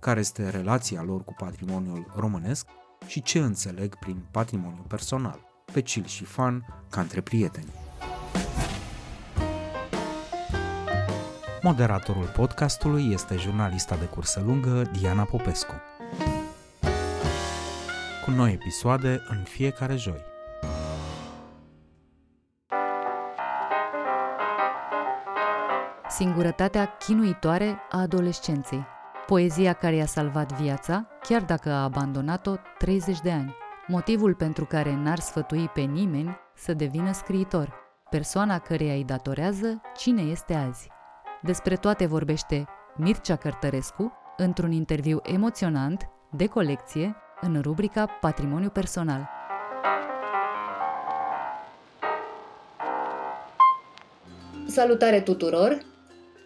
care este relația lor cu patrimoniul românesc și ce înțeleg prin patrimoniu personal, pe chill și fan, ca între prieteni. Moderatorul podcastului este jurnalista de cursă lungă Diana Popescu. Cu noi episoade în fiecare joi. Singurătatea chinuitoare a adolescenței. Poezia care i-a salvat viața, chiar dacă a abandonat-o 30 de ani. Motivul pentru care n-ar sfătui pe nimeni să devină scriitor. Persoana căreia îi datorează cine este azi. Despre toate vorbește Mircea Cărtărescu într-un interviu emoționant, de colecție, în rubrica Patrimoniu personal. Salutare tuturor!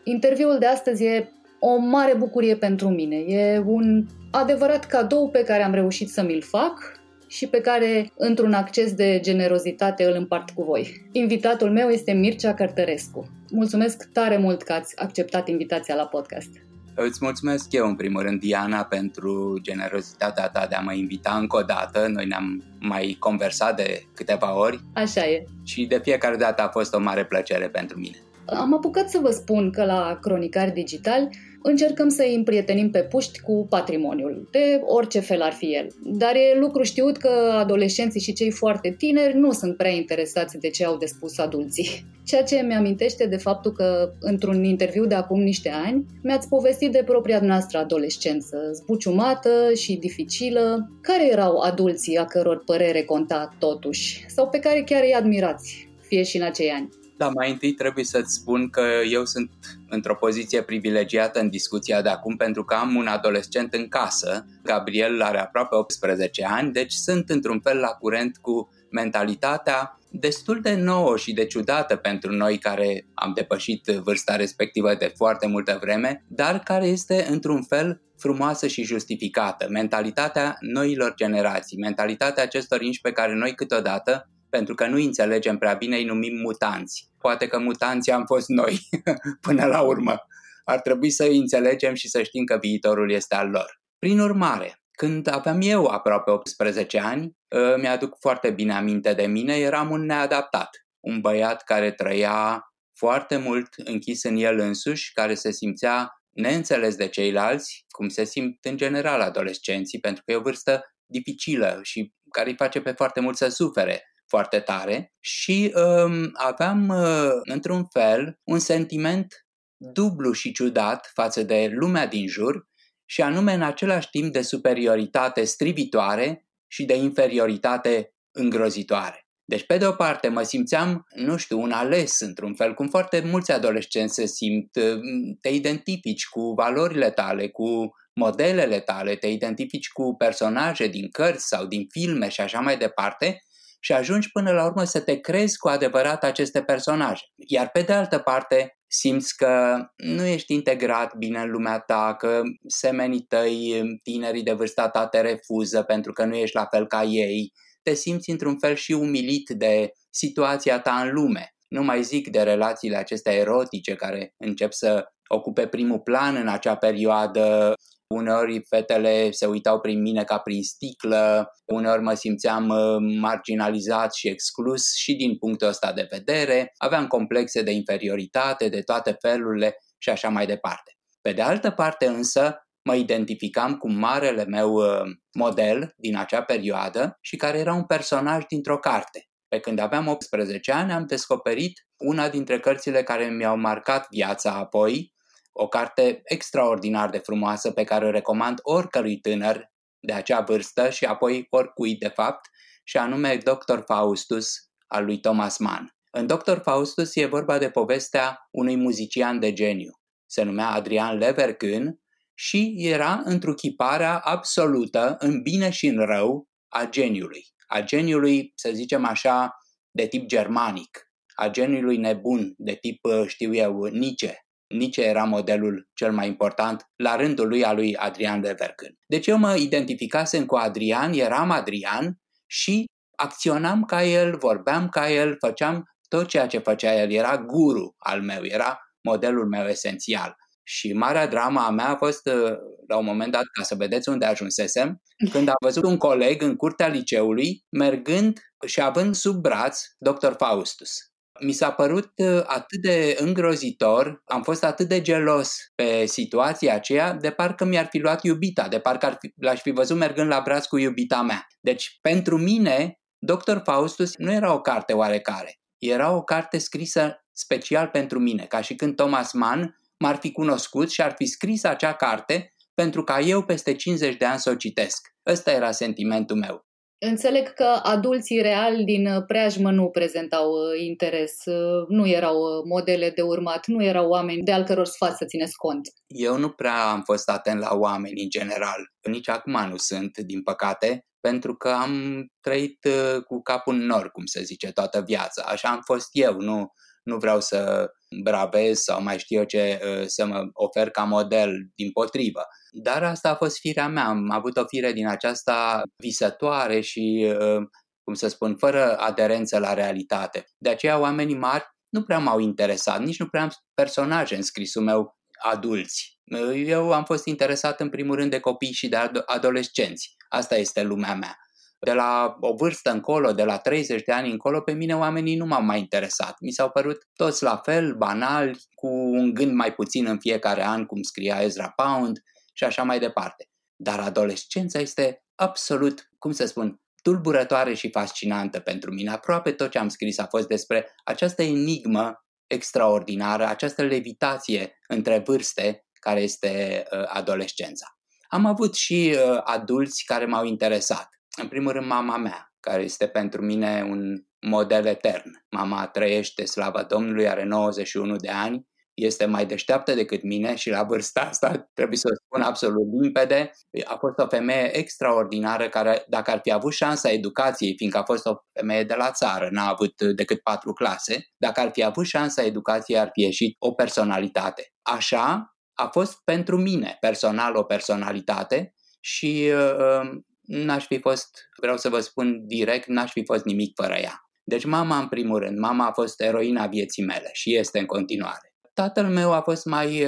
Interviul de astăzi e o mare bucurie pentru mine. E un adevărat cadou pe care am reușit să mi-l fac și pe care, într-un acces de generozitate, îl împart cu voi. Invitatul meu este Mircea Cărtărescu. Mulțumesc tare mult că ați acceptat invitația la podcast. Îți mulțumesc eu, în primul rând, Diana, pentru generozitatea ta de a mă invita încă o dată. Noi ne-am mai conversat de câteva ori. Așa e. Și de fiecare dată a fost o mare plăcere pentru mine. Am apucat să vă spun că la Cronicar Digital încercăm să îi împrietenim pe puști cu patrimoniul, de orice fel ar fi el. Dar e lucru știut că adolescenții și cei foarte tineri nu sunt prea interesați de ce au de spus adulții. Ceea ce mi amintește de faptul că, într-un interviu de acum niște ani, mi-ați povestit de propria noastră adolescență, zbuciumată și dificilă. Care erau adulții a căror părere conta totuși, sau pe care chiar îi admirați, fie și în acei ani? Da, mai întâi trebuie să-ți spun că eu sunt într-o poziție privilegiată în discuția de acum pentru că am un adolescent în casă. Gabriel are aproape 18 ani, deci sunt într-un fel la curent cu mentalitatea destul de nouă și de ciudată pentru noi care am depășit vârsta respectivă de foarte multă vreme, dar care este într-un fel frumoasă și justificată. Mentalitatea noilor generații, mentalitatea acestor inși pe care noi câteodată pentru că nu înțelegem prea bine, îi numim mutanți. Poate că mutanții am fost noi până la urmă. Ar trebui să îi înțelegem și să știm că viitorul este al lor. Prin urmare, când aveam eu aproape 18 ani, ă, mi-aduc foarte bine aminte de mine, eram un neadaptat. Un băiat care trăia foarte mult închis în el însuși, care se simțea neînțeles de ceilalți, cum se simt în general adolescenții, pentru că e o vârstă dificilă și care îi face pe foarte mult să sufere foarte tare și um, aveam, uh, într-un fel, un sentiment dublu și ciudat față de lumea din jur și anume în același timp de superioritate strivitoare și de inferioritate îngrozitoare. Deci, pe de o parte, mă simțeam, nu știu, un ales într-un fel, cum foarte mulți adolescenți se simt, uh, te identifici cu valorile tale, cu modelele tale, te identifici cu personaje din cărți sau din filme și așa mai departe, și ajungi până la urmă să te crezi cu adevărat aceste personaje. Iar pe de altă parte, simți că nu ești integrat bine în lumea ta, că semenii tăi, tinerii de vârsta ta te refuză pentru că nu ești la fel ca ei, te simți într-un fel și umilit de situația ta în lume. Nu mai zic de relațiile acestea erotice care încep să ocupe primul plan în acea perioadă Uneori fetele se uitau prin mine ca prin sticlă, uneori mă simțeam uh, marginalizat și exclus și din punctul ăsta de vedere. Aveam complexe de inferioritate de toate felurile și așa mai departe. Pe de altă parte însă, mă identificam cu marele meu uh, model din acea perioadă și care era un personaj dintr-o carte. Pe când aveam 18 ani am descoperit una dintre cărțile care mi-au marcat viața apoi, o carte extraordinar de frumoasă pe care o recomand oricărui tânăr de acea vârstă și apoi oricui de fapt, și anume Dr. Faustus al lui Thomas Mann. În Dr. Faustus e vorba de povestea unui muzician de geniu. Se numea Adrian Leverkühn și era întruchiparea absolută în bine și în rău a geniului. A geniului, să zicem așa, de tip germanic, a geniului nebun, de tip, uh, știu eu, Nietzsche. Nietzsche era modelul cel mai important la rândul lui a lui Adrian de Vergân. Deci eu mă identificasem cu Adrian, eram Adrian și acționam ca el, vorbeam ca el, făceam tot ceea ce făcea el. Era guru al meu, era modelul meu esențial. Și marea drama a mea a fost, uh, la un moment dat, ca să vedeți unde ajunsesem, când a văzut un coleg în curtea liceului, mergând și având sub braț Dr. Faustus. Mi s-a părut uh, atât de îngrozitor, am fost atât de gelos pe situația aceea, de parcă mi-ar fi luat iubita, de parcă ar fi, l-aș fi văzut mergând la braț cu iubita mea. Deci, pentru mine, Dr. Faustus nu era o carte oarecare. Era o carte scrisă special pentru mine, ca și când Thomas Mann m-ar fi cunoscut și ar fi scris acea carte pentru ca eu peste 50 de ani să o citesc. Ăsta era sentimentul meu. Înțeleg că adulții reali din uh, preajmă nu prezentau uh, interes, uh, nu erau modele de urmat, nu erau oameni de al căror sfat să țineți cont. Eu nu prea am fost atent la oameni în general. Nici acum nu sunt, din păcate, pentru că am trăit cu capul în nor, cum se zice, toată viața. Așa am fost eu, nu, nu vreau să bravez sau mai știu eu ce uh, să mă ofer ca model, din potrivă. Dar asta a fost firea mea, am avut o fire din aceasta visătoare și, uh, cum să spun, fără aderență la realitate. De aceea oamenii mari nu prea m-au interesat, nici nu prea am personaje în scrisul meu adulți. Uh, eu am fost interesat în primul rând de copii și de adolescenți. Asta este lumea mea de la o vârstă încolo, de la 30 de ani încolo, pe mine oamenii nu m-au mai interesat. Mi s-au părut toți la fel, banali, cu un gând mai puțin în fiecare an, cum scria Ezra Pound și așa mai departe. Dar adolescența este absolut, cum să spun, tulburătoare și fascinantă pentru mine. Aproape tot ce am scris a fost despre această enigmă extraordinară, această levitație între vârste care este uh, adolescența. Am avut și uh, adulți care m-au interesat. În primul rând, mama mea, care este pentru mine un model etern. Mama trăiește, slava Domnului, are 91 de ani, este mai deșteaptă decât mine și la vârsta asta, trebuie să spun absolut limpede, a fost o femeie extraordinară care, dacă ar fi avut șansa educației, fiindcă a fost o femeie de la țară, n-a avut decât patru clase, dacă ar fi avut șansa educației, ar fi ieșit o personalitate. Așa a fost pentru mine personal o personalitate și uh, n-aș fi fost, vreau să vă spun direct, n-aș fi fost nimic fără ea. Deci mama în primul rând, mama a fost eroina vieții mele și este în continuare. Tatăl meu a fost mai,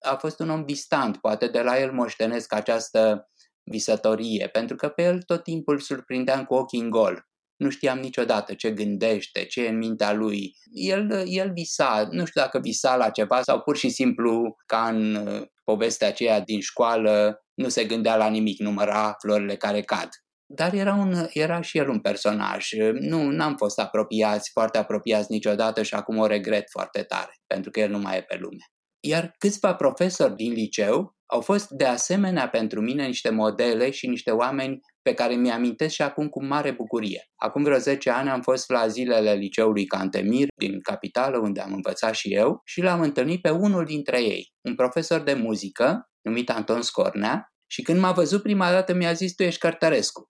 a fost un om distant, poate de la el moștenesc această visătorie, pentru că pe el tot timpul surprindeam cu ochii în gol. Nu știam niciodată ce gândește, ce e în mintea lui. El, el visa, nu știu dacă visa la ceva sau pur și simplu ca în uh, povestea aceea din școală, nu se gândea la nimic, număra florile care cad. Dar era, un, era și el un personaj. Nu n-am fost apropiați, foarte apropiați niciodată și acum o regret foarte tare, pentru că el nu mai e pe lume. Iar câțiva profesori din liceu au fost de asemenea pentru mine niște modele și niște oameni pe care mi-amintesc și acum cu mare bucurie. Acum vreo 10 ani am fost la zilele liceului Cantemir din capitală, unde am învățat și eu, și l-am întâlnit pe unul dintre ei, un profesor de muzică, numit Anton Scornea, și când m-a văzut prima dată mi-a zis, tu ești Cărtărescu.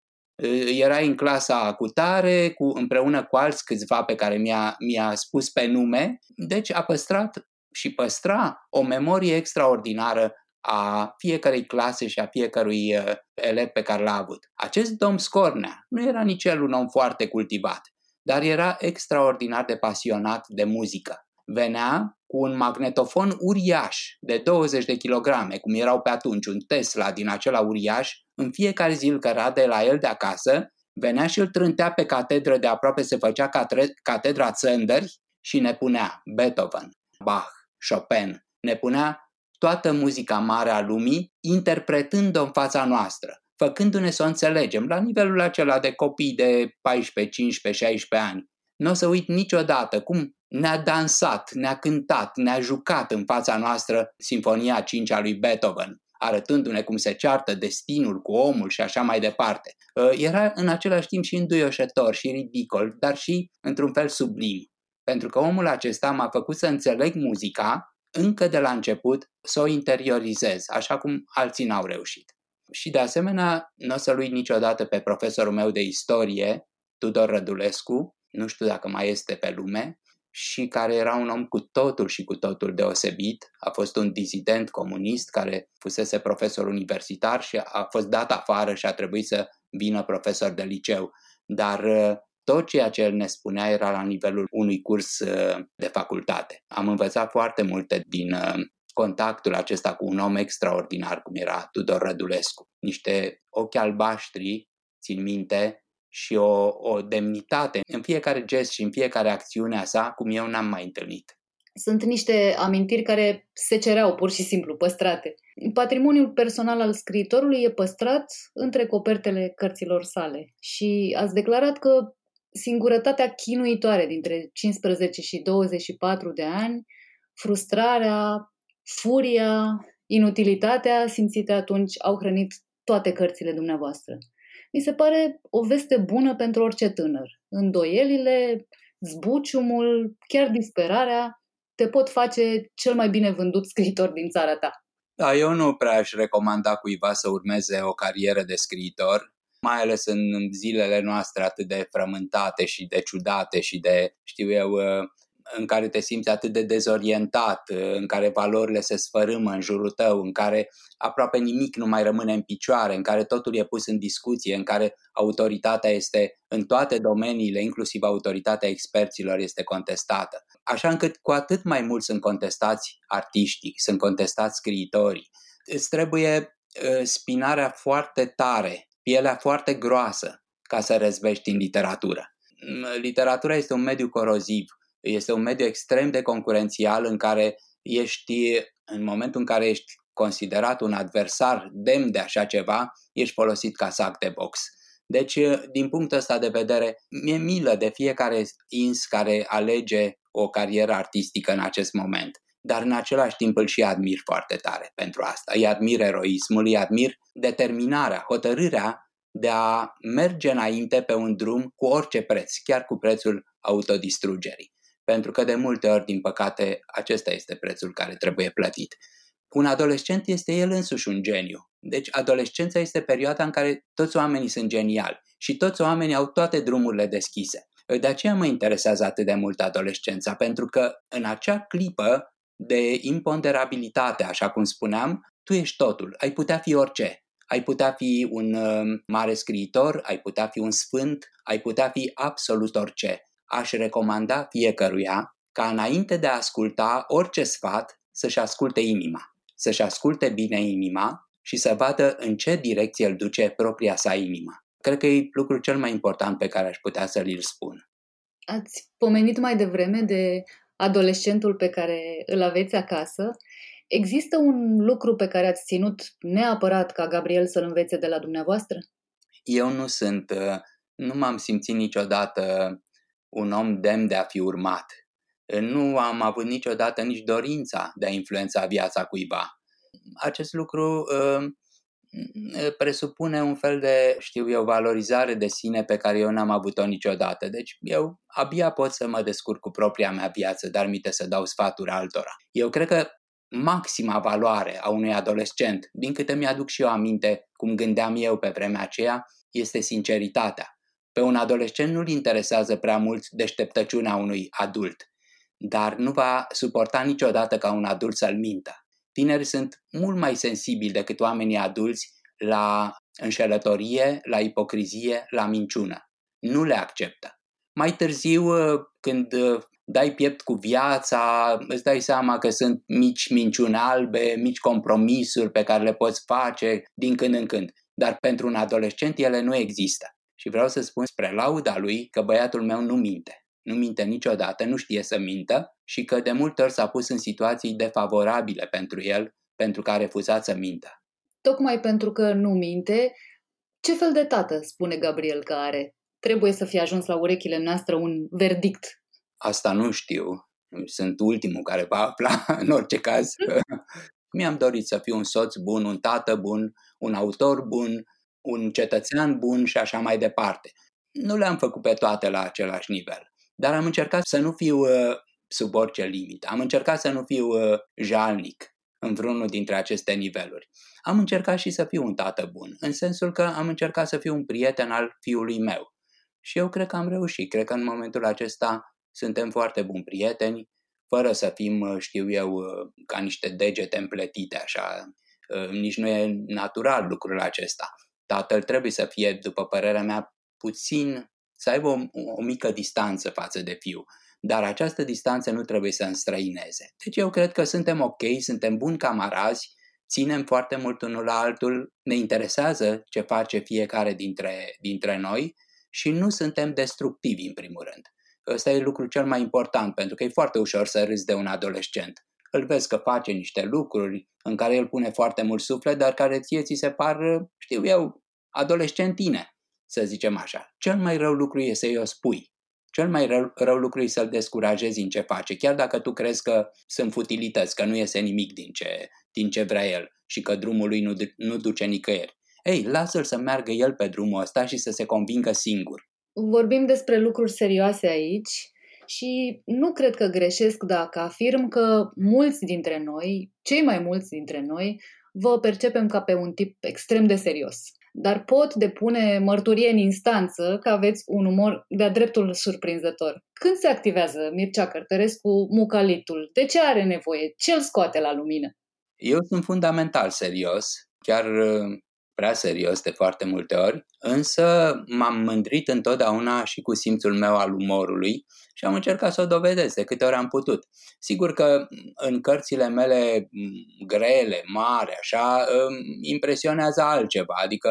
Erai în clasa cu tare, cu, împreună cu alți câțiva pe care mi-a, mi-a spus pe nume, deci a păstrat și păstra o memorie extraordinară a fiecărei clase și a fiecărui uh, elev pe care l-a avut. Acest domn Scornea nu era nici el un om foarte cultivat, dar era extraordinar de pasionat de muzică. Venea cu un magnetofon uriaș de 20 de kilograme, cum erau pe atunci un Tesla din acela uriaș, în fiecare zi îl căra de la el de acasă, venea și îl trântea pe catedră de aproape se făcea catedra țăndări și ne punea Beethoven, Bach, Chopin, ne punea toată muzica mare a lumii, interpretând-o în fața noastră, făcându-ne să o înțelegem la nivelul acela de copii de 14, 15, 16 ani. Nu o să uit niciodată cum ne-a dansat, ne-a cântat, ne-a jucat în fața noastră Sinfonia 5 a lui Beethoven, arătându-ne cum se ceartă destinul cu omul și așa mai departe. Ă, era în același timp și înduioșător și ridicol, dar și într-un fel sublim. Pentru că omul acesta m-a făcut să înțeleg muzica încă de la început să o interiorizez, așa cum alții n-au reușit. Și de asemenea, nu o să-l uit niciodată pe profesorul meu de istorie, Tudor Rădulescu, nu știu dacă mai este pe lume, și care era un om cu totul și cu totul deosebit. A fost un dizident comunist care fusese profesor universitar și a fost dat afară și a trebuit să vină profesor de liceu. Dar uh, tot ceea ce el ne spunea era la nivelul unui curs uh, de facultate. Am învățat foarte multe din uh, contactul acesta cu un om extraordinar cum era Tudor Rădulescu. Niște ochi albaștri, țin minte, și o, o demnitate în fiecare gest și în fiecare acțiune a sa, cum eu n-am mai întâlnit. Sunt niște amintiri care se cereau pur și simplu păstrate. Patrimoniul personal al scriitorului e păstrat între copertele cărților sale și ați declarat că singurătatea chinuitoare dintre 15 și 24 de ani, frustrarea, furia, inutilitatea simțite atunci au hrănit toate cărțile dumneavoastră mi se pare o veste bună pentru orice tânăr. Îndoielile, zbuciumul, chiar disperarea te pot face cel mai bine vândut scriitor din țara ta. Da, eu nu prea aș recomanda cuiva să urmeze o carieră de scriitor, mai ales în zilele noastre atât de frământate și de ciudate și de, știu eu, în care te simți atât de dezorientat, în care valorile se sfărâmă în jurul tău, în care aproape nimic nu mai rămâne în picioare, în care totul e pus în discuție, în care autoritatea este în toate domeniile, inclusiv autoritatea experților, este contestată. Așa încât cu atât mai mult sunt contestați artiștii, sunt contestați scriitorii. Îți trebuie uh, spinarea foarte tare, pielea foarte groasă ca să răzvești în literatură. Literatura este un mediu coroziv este un mediu extrem de concurențial în care ești, în momentul în care ești considerat un adversar demn de așa ceva, ești folosit ca sac de box. Deci, din punctul ăsta de vedere, mi-e milă de fiecare ins care alege o carieră artistică în acest moment. Dar în același timp îl și admir foarte tare pentru asta. Îi admir eroismul, îi admir determinarea, hotărârea de a merge înainte pe un drum cu orice preț, chiar cu prețul autodistrugerii pentru că de multe ori, din păcate, acesta este prețul care trebuie plătit. Un adolescent este el însuși un geniu. Deci adolescența este perioada în care toți oamenii sunt geniali și toți oamenii au toate drumurile deschise. De aceea mă interesează atât de mult adolescența, pentru că în acea clipă de imponderabilitate, așa cum spuneam, tu ești totul, ai putea fi orice. Ai putea fi un uh, mare scriitor, ai putea fi un sfânt, ai putea fi absolut orice aș recomanda fiecăruia ca înainte de a asculta orice sfat să-și asculte inima, să-și asculte bine inima și să vadă în ce direcție îl duce propria sa inimă. Cred că e lucrul cel mai important pe care aș putea să-l spun. Ați pomenit mai devreme de adolescentul pe care îl aveți acasă. Există un lucru pe care ați ținut neapărat ca Gabriel să-l învețe de la dumneavoastră? Eu nu sunt, uh, nu m-am simțit niciodată un om demn de a fi urmat. Nu am avut niciodată nici dorința de a influența viața cuiva. Acest lucru uh, presupune un fel de, știu eu, valorizare de sine pe care eu n-am avut-o niciodată. Deci eu abia pot să mă descurc cu propria mea viață, dar mite să dau sfaturi altora. Eu cred că maxima valoare a unui adolescent, din câte mi-aduc și eu aminte cum gândeam eu pe vremea aceea, este sinceritatea. Pe un adolescent nu-l interesează prea mult deșteptăciunea unui adult, dar nu va suporta niciodată ca un adult să-l mintă. Tinerii sunt mult mai sensibili decât oamenii adulți la înșelătorie, la ipocrizie, la minciună. Nu le acceptă. Mai târziu, când dai piept cu viața, îți dai seama că sunt mici minciuni albe, mici compromisuri pe care le poți face din când în când. Dar pentru un adolescent ele nu există. Și vreau să spun spre lauda lui că băiatul meu nu minte. Nu minte niciodată, nu știe să mintă și că de multe ori s-a pus în situații defavorabile pentru el, pentru că a refuzat să mintă. Tocmai pentru că nu minte, ce fel de tată spune Gabriel că are? Trebuie să fie ajuns la urechile noastre un verdict. Asta nu știu. Sunt ultimul care va afla, în orice caz. Mi-am dorit să fiu un soț bun, un tată bun, un autor bun, un cetățean bun și așa mai departe. Nu le-am făcut pe toate la același nivel, dar am încercat să nu fiu uh, sub orice limită. Am încercat să nu fiu uh, jalnic în vreunul dintre aceste niveluri. Am încercat și să fiu un tată bun, în sensul că am încercat să fiu un prieten al fiului meu. Și eu cred că am reușit. Cred că în momentul acesta suntem foarte buni prieteni, fără să fim, uh, știu eu, uh, ca niște degete împletite, așa. Uh, nici nu e natural lucrul acesta. Tatăl trebuie să fie, după părerea mea, puțin, să aibă o, o mică distanță față de fiu. Dar această distanță nu trebuie să înstrăineze. Deci eu cred că suntem ok, suntem buni camarazi, ținem foarte mult unul la altul, ne interesează ce face fiecare dintre, dintre noi și nu suntem destructivi în primul rând. Ăsta e lucrul cel mai important, pentru că e foarte ușor să râzi de un adolescent. Îl vezi că face niște lucruri în care el pune foarte mult suflet, dar care ție ți se par, știu eu, adolescentine, să zicem așa. Cel mai rău lucru e să-i o spui. Cel mai rău, rău lucru e să-l descurajezi în ce face, chiar dacă tu crezi că sunt futilități, că nu iese nimic din ce, din ce vrea el și că drumul lui nu, nu duce nicăieri. Ei, lasă-l să meargă el pe drumul ăsta și să se convingă singur. Vorbim despre lucruri serioase aici și nu cred că greșesc dacă afirm că mulți dintre noi, cei mai mulți dintre noi, vă percepem ca pe un tip extrem de serios. Dar pot depune mărturie în instanță că aveți un umor de-a dreptul surprinzător. Când se activează Mircea Cărtărescu mucalitul? De ce are nevoie? Ce îl scoate la lumină? Eu sunt fundamental serios, chiar prea serios de foarte multe ori, însă m-am mândrit întotdeauna și cu simțul meu al umorului și am încercat să o dovedesc de câte ori am putut. Sigur că în cărțile mele grele, mari, așa, impresionează altceva, adică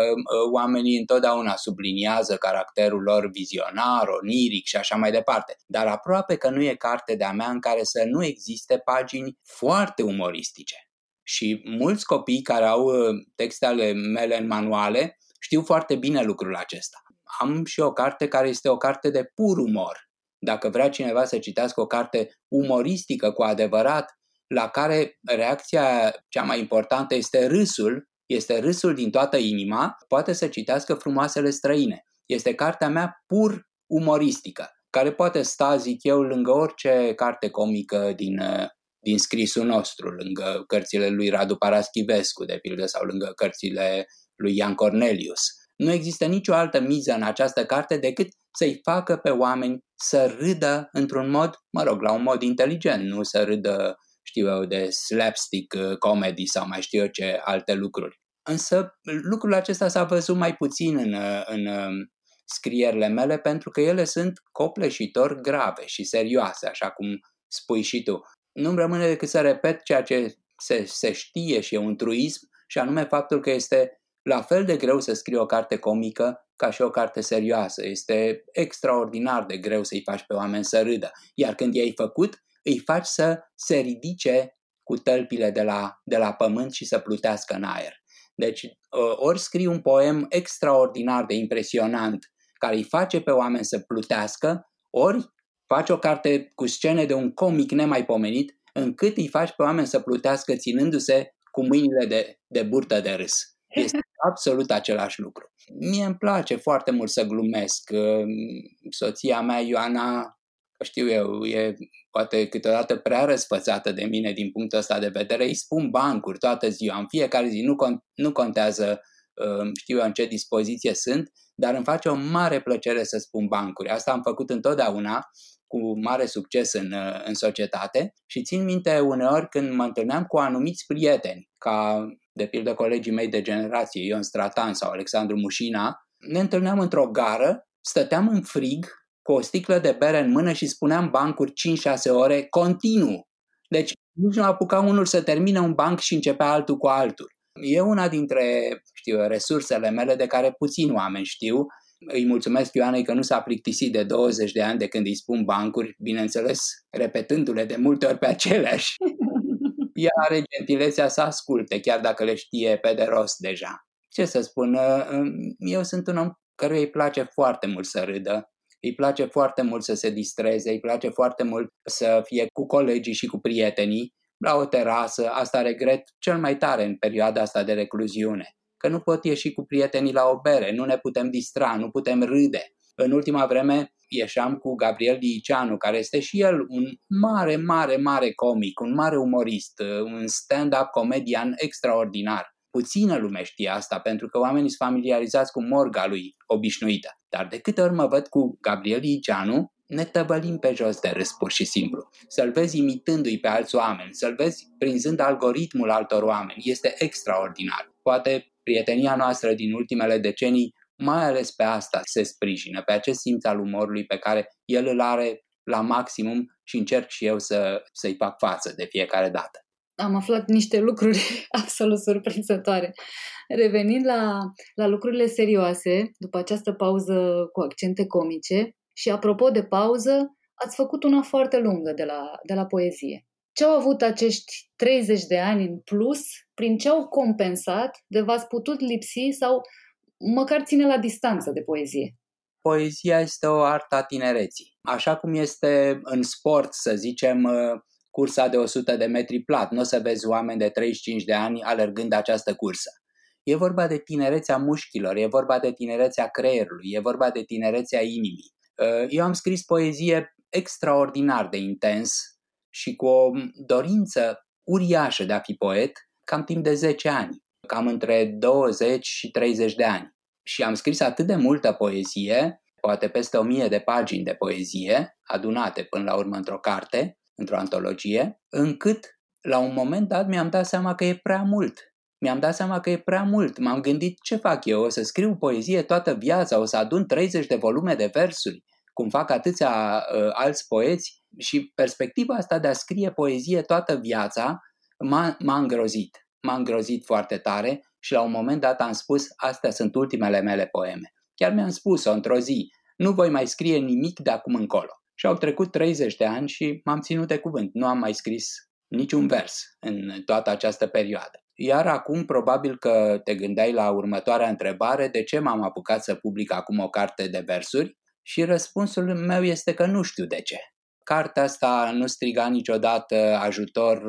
oamenii întotdeauna subliniază caracterul lor vizionar, oniric și așa mai departe, dar aproape că nu e carte de-a mea în care să nu existe pagini foarte umoristice. Și mulți copii care au uh, textele mele în manuale știu foarte bine lucrul acesta. Am și o carte care este o carte de pur umor. Dacă vrea cineva să citească o carte umoristică cu adevărat, la care reacția cea mai importantă este râsul, este râsul din toată inima, poate să citească frumoasele străine. Este cartea mea pur umoristică, care poate sta, zic eu, lângă orice carte comică din, uh, din scrisul nostru, lângă cărțile lui Radu Paraschivescu, de pildă, sau lângă cărțile lui Ian Cornelius. Nu există nicio altă miză în această carte decât să-i facă pe oameni să râdă într-un mod, mă rog, la un mod inteligent, nu să râdă, știu eu, de slapstick uh, comedy sau mai știu eu ce alte lucruri. Însă lucrul acesta s-a văzut mai puțin în, uh, în uh, scrierile mele pentru că ele sunt copleșitor grave și serioase, așa cum spui și tu nu-mi rămâne decât să repet ceea ce se, se știe și e un truism, și anume faptul că este la fel de greu să scrii o carte comică ca și o carte serioasă. Este extraordinar de greu să-i faci pe oameni să râdă. Iar când i-ai făcut, îi faci să se ridice cu tălpile de la, de la pământ și să plutească în aer. Deci, ă, ori scrii un poem extraordinar de impresionant care îi face pe oameni să plutească, ori Faci o carte cu scene de un comic nemaipomenit, încât îi faci pe oameni să plutească ținându-se cu mâinile de, de burtă de râs. Este absolut același lucru. Mie îmi place foarte mult să glumesc. Soția mea, Ioana, știu eu, e poate câteodată prea răsfățată de mine din punctul ăsta de vedere. Îi spun bancuri toată ziua, în fiecare zi, nu, con- nu contează uh, știu eu în ce dispoziție sunt, dar îmi face o mare plăcere să spun bancuri. Asta am făcut întotdeauna cu mare succes în, în societate și țin minte uneori când mă întâlneam cu anumiți prieteni, ca de pildă colegii mei de generație, Ion Stratan sau Alexandru Mușina, ne întâlneam într-o gară, stăteam în frig cu o sticlă de bere în mână și spuneam bancuri 5-6 ore continuu. Deci nici nu apuca unul să termine un banc și începea altul cu altul. E una dintre știu, resursele mele de care puțini oameni știu îi mulțumesc Ioanei că nu s-a plictisit de 20 de ani de când îi spun bancuri, bineînțeles, repetându-le de multe ori pe aceleași. Ea are gentilețea să asculte, chiar dacă le știe pe de rost deja. Ce să spun, ă, ă, eu sunt un om căruia îi place foarte mult să râdă, îi place foarte mult să se distreze, îi place foarte mult să fie cu colegii și cu prietenii, la o terasă, asta regret cel mai tare în perioada asta de recluziune că nu pot ieși cu prietenii la o bere, nu ne putem distra, nu putem râde. În ultima vreme ieșeam cu Gabriel Diceanu, care este și el un mare, mare, mare comic, un mare umorist, un stand-up comedian extraordinar. Puțină lume știe asta, pentru că oamenii sunt familiarizați cu morga lui obișnuită. Dar de câte ori mă văd cu Gabriel Iceanu, ne tăbălim pe jos de râs pur și simplu. Să-l vezi imitându-i pe alți oameni, să-l vezi prinzând algoritmul altor oameni, este extraordinar. Poate prietenia noastră din ultimele decenii, mai ales pe asta se sprijină, pe acest simț al umorului pe care el îl are la maximum și încerc și eu să, să-i fac față de fiecare dată am aflat niște lucruri absolut surprinzătoare. Revenind la, la lucrurile serioase, după această pauză cu accente comice, și apropo de pauză, ați făcut una foarte lungă de la, de la poezie. Ce au avut acești 30 de ani în plus, prin ce au compensat de v-ați putut lipsi sau măcar ține la distanță de poezie? Poezia este o artă a tinereții. Așa cum este în sport, să zicem, cursa de 100 de metri plat. Nu o să vezi oameni de 35 de ani alergând această cursă. E vorba de tinerețea mușchilor, e vorba de tinerețea creierului, e vorba de tinerețea inimii. Uh, eu am scris poezie extraordinar de intens și cu o dorință uriașă de a fi poet, cam timp de 10 ani, cam între 20 și 30 de ani. Și am scris atât de multă poezie, poate peste o mie de pagini de poezie, adunate până la urmă într-o carte, într-o antologie, încât la un moment dat mi-am dat seama că e prea mult. Mi-am dat seama că e prea mult. M-am gândit ce fac eu, o să scriu poezie toată viața, o să adun 30 de volume de versuri, cum fac atâția uh, alți poeți și perspectiva asta de a scrie poezie toată viața m-a, m-a îngrozit. M-a îngrozit foarte tare și la un moment dat am spus, astea sunt ultimele mele poeme. Chiar mi-am spus-o într-o zi, nu voi mai scrie nimic de acum încolo. Și au trecut 30 de ani și m-am ținut de cuvânt. Nu am mai scris niciun vers în toată această perioadă. Iar acum probabil că te gândeai la următoarea întrebare, de ce m-am apucat să public acum o carte de versuri? Și răspunsul meu este că nu știu de ce. Cartea asta nu striga niciodată ajutor,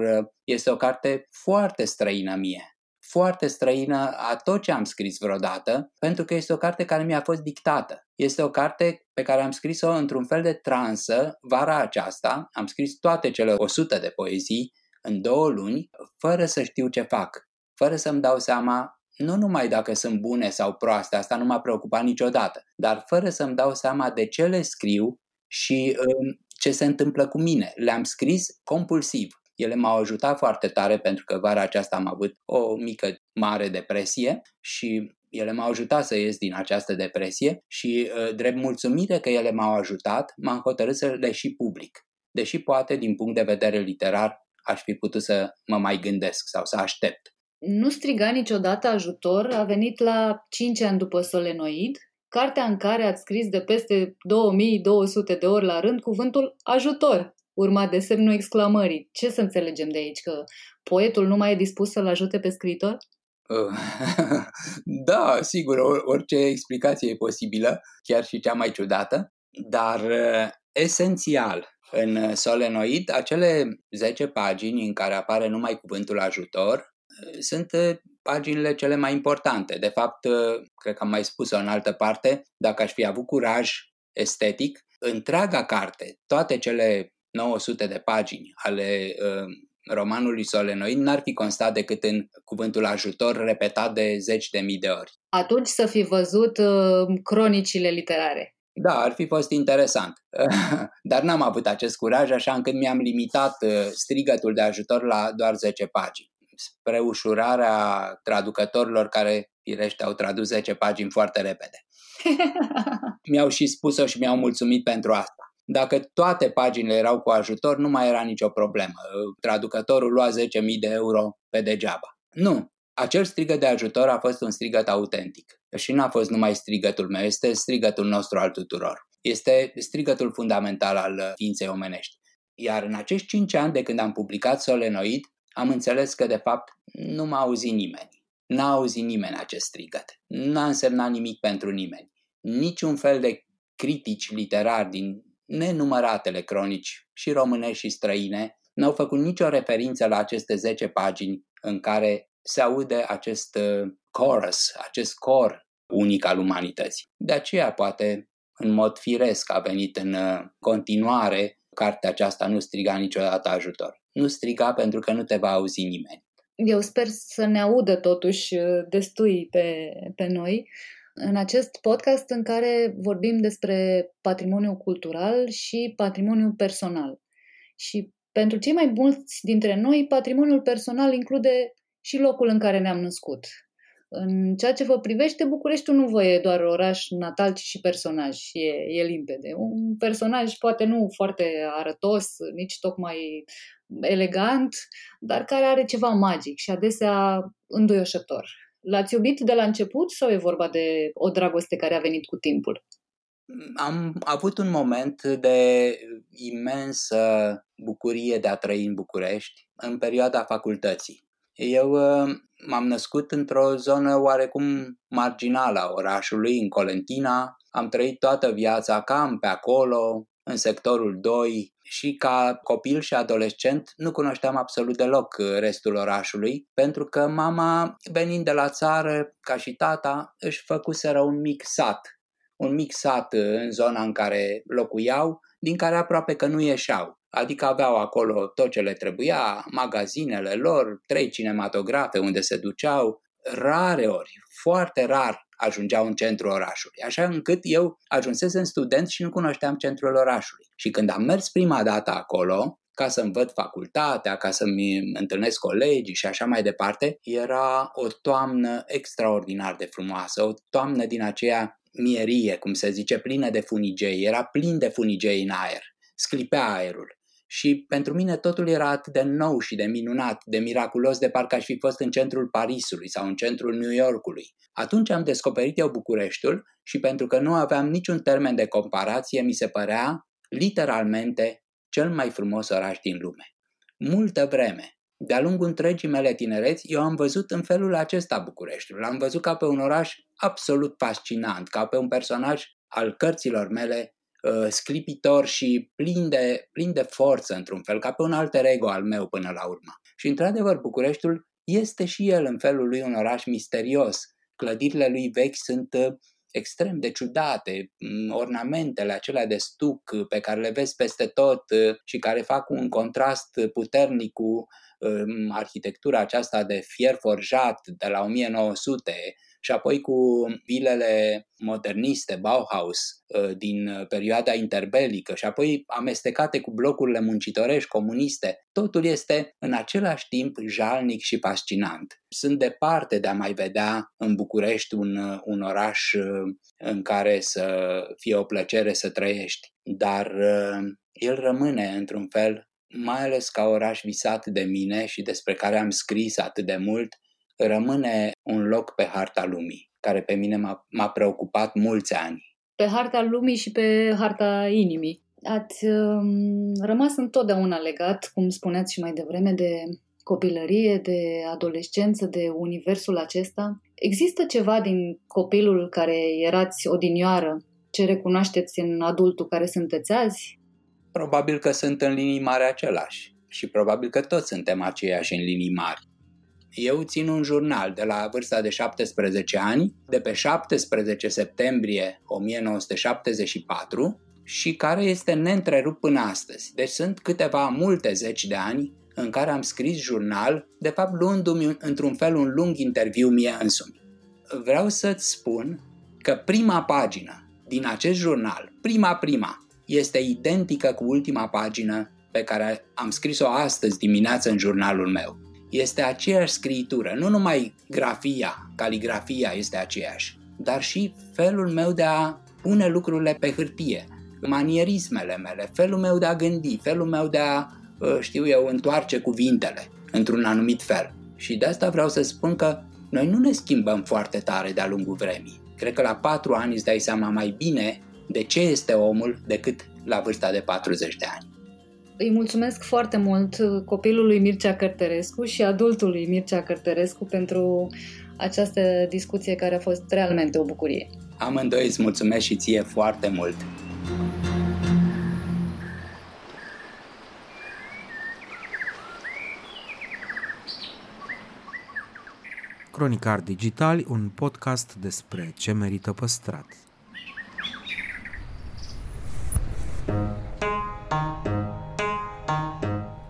este o carte foarte străină mie foarte străină a tot ce am scris vreodată, pentru că este o carte care mi-a fost dictată. Este o carte pe care am scris-o într-un fel de transă vara aceasta. Am scris toate cele 100 de poezii în două luni, fără să știu ce fac, fără să-mi dau seama nu numai dacă sunt bune sau proaste, asta nu m-a preocupat niciodată, dar fără să-mi dau seama de ce le scriu și um, ce se întâmplă cu mine. Le-am scris compulsiv. Ele m-au ajutat foarte tare pentru că vara aceasta am avut o mică mare depresie și ele m-au ajutat să ies din această depresie și, ă, drept mulțumire că ele m-au ajutat, m-am hotărât să le și public. Deși poate, din punct de vedere literar, aș fi putut să mă mai gândesc sau să aștept. Nu striga niciodată ajutor a venit la 5 ani după Solenoid, cartea în care ați scris de peste 2200 de ori la rând cuvântul ajutor urmat de semnul exclamării. Ce să înțelegem de aici? Că poetul nu mai e dispus să-l ajute pe scriitor? da, sigur, orice explicație e posibilă, chiar și cea mai ciudată, dar uh, esențial în solenoid, acele 10 pagini în care apare numai cuvântul ajutor uh, sunt uh, paginile cele mai importante. De fapt, cred că am mai spus-o în altă parte, dacă aș fi avut curaj estetic, întreaga carte, toate cele 900 de pagini ale uh, romanului Solenoid n-ar fi constat decât în cuvântul ajutor repetat de zeci de mii de ori. Atunci să fi văzut uh, cronicile literare. Da, ar fi fost interesant. Dar n-am avut acest curaj, așa încât mi-am limitat uh, strigătul de ajutor la doar 10 pagini. Spre ușurarea traducătorilor care, firește, au tradus 10 pagini foarte repede. mi-au și spus-o și mi-au mulțumit pentru asta. Dacă toate paginile erau cu ajutor, nu mai era nicio problemă. Traducătorul lua 10.000 de euro pe degeaba. Nu. Acel strigăt de ajutor a fost un strigăt autentic. Și nu a fost numai strigătul meu, este strigătul nostru al tuturor. Este strigătul fundamental al ființei omenești. Iar în acești 5 ani de când am publicat Solenoid, am înțeles că de fapt nu m-a auzit nimeni. N-a auzit nimeni acest strigăt. N-a însemnat nimic pentru nimeni. Niciun fel de critici literari din nenumăratele cronici, și românești și străine, n-au făcut nicio referință la aceste 10 pagini în care se aude acest uh, chorus, acest cor unic al umanității. De aceea, poate, în mod firesc a venit în uh, continuare cartea aceasta Nu striga niciodată ajutor. Nu striga pentru că nu te va auzi nimeni. Eu sper să ne audă totuși uh, destui pe, pe noi în acest podcast în care vorbim despre patrimoniu cultural și patrimoniu personal. Și pentru cei mai mulți dintre noi, patrimoniul personal include și locul în care ne-am născut. În ceea ce vă privește, Bucureștiul nu vă e doar oraș natal, ci și personaj. Și e, e limpede. Un personaj poate nu foarte arătos, nici tocmai elegant, dar care are ceva magic și adesea înduioșător. L-ați iubit de la început sau e vorba de o dragoste care a venit cu timpul? Am avut un moment de imensă bucurie de a trăi în București în perioada facultății. Eu uh, m-am născut într-o zonă oarecum marginală a orașului, în Colentina. Am trăit toată viața cam pe acolo, în sectorul 2 și ca copil și adolescent nu cunoșteam absolut deloc restul orașului, pentru că mama, venind de la țară, ca și tata, își făcuseră un mic sat. Un mic sat în zona în care locuiau, din care aproape că nu ieșeau. Adică aveau acolo tot ce le trebuia, magazinele lor, trei cinematografe unde se duceau, rare ori, foarte rar ajungeau în centrul orașului, așa încât eu ajunsesem student și nu cunoșteam centrul orașului. Și când am mers prima dată acolo, ca să-mi văd facultatea, ca să-mi întâlnesc colegii și așa mai departe, era o toamnă extraordinar de frumoasă, o toamnă din aceea mierie, cum se zice, plină de funigei, era plin de funigei în aer, sclipea aerul. Și pentru mine totul era atât de nou și de minunat, de miraculos, de parcă aș fi fost în centrul Parisului sau în centrul New Yorkului. Atunci am descoperit eu Bucureștiul și pentru că nu aveam niciun termen de comparație, mi se părea literalmente cel mai frumos oraș din lume. Multă vreme, de-a lungul întregii mele tinereți, eu am văzut în felul acesta Bucureștiul. L-am văzut ca pe un oraș absolut fascinant, ca pe un personaj al cărților mele uh, sclipitor și plin de, plin de forță, într-un fel, ca pe un alter ego al meu până la urmă. Și, într-adevăr, Bucureștiul este și el, în felul lui, un oraș misterios. Clădirile lui vechi sunt uh, extrem de ciudate, mm, ornamentele acelea de stuc uh, pe care le vezi peste tot uh, și care fac un contrast puternic cu um, arhitectura aceasta de fier forjat de la 1900, și apoi cu vilele moderniste, Bauhaus, uh, din perioada interbelică și apoi amestecate cu blocurile muncitorești comuniste, totul este în același timp jalnic și fascinant. Sunt departe de a mai vedea în București un, un oraș uh, în care să fie o plăcere să trăiești, dar uh, el rămâne într-un fel mai ales ca oraș visat de mine și despre care am scris atât de mult, rămâne un loc pe harta lumii, care pe mine m-a, m-a preocupat mulți ani. Pe harta lumii și pe harta inimii. Ați um, rămas întotdeauna legat, cum spuneați și mai devreme, de copilărie, de adolescență, de universul acesta. Există ceva din copilul care erați odinioară, ce recunoașteți în adultul care sunteți azi? Probabil că sunt în linii mari același și probabil că toți suntem aceiași în linii mari. Eu țin un jurnal de la vârsta de 17 ani, de pe 17 septembrie 1974 și care este neîntrerupt până astăzi. Deci sunt câteva multe zeci de ani în care am scris jurnal, de fapt luându-mi într-un fel un lung interviu mie însumi. Vreau să-ți spun că prima pagină din acest jurnal, prima prima, este identică cu ultima pagină pe care am scris-o astăzi dimineață în jurnalul meu este aceeași scritură, nu numai grafia, caligrafia este aceeași, dar și felul meu de a pune lucrurile pe hârtie, manierismele mele, felul meu de a gândi, felul meu de a, ă, știu eu, întoarce cuvintele într-un anumit fel. Și de asta vreau să spun că noi nu ne schimbăm foarte tare de-a lungul vremii. Cred că la patru ani îți dai seama mai bine de ce este omul decât la vârsta de 40 de ani. Îi mulțumesc foarte mult copilului Mircea Cărtărescu și adultului Mircea Cărtărescu pentru această discuție care a fost realmente o bucurie. Amândoi îți mulțumesc și ție foarte mult. Cronicar Digital, un podcast despre ce merită păstrat.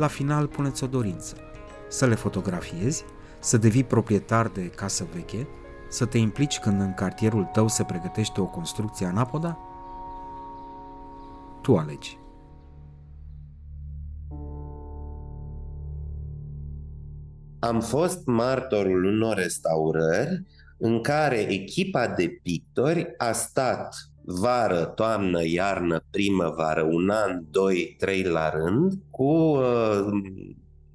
La final puneți o dorință. Să le fotografiezi, să devii proprietar de casă veche, să te implici când în cartierul tău se pregătește o construcție anapoda? Tu alegi. Am fost martorul unor restaurări în care echipa de pictori a stat vară, toamnă, iarnă, primăvară, un an, doi, trei la rând, cu uh,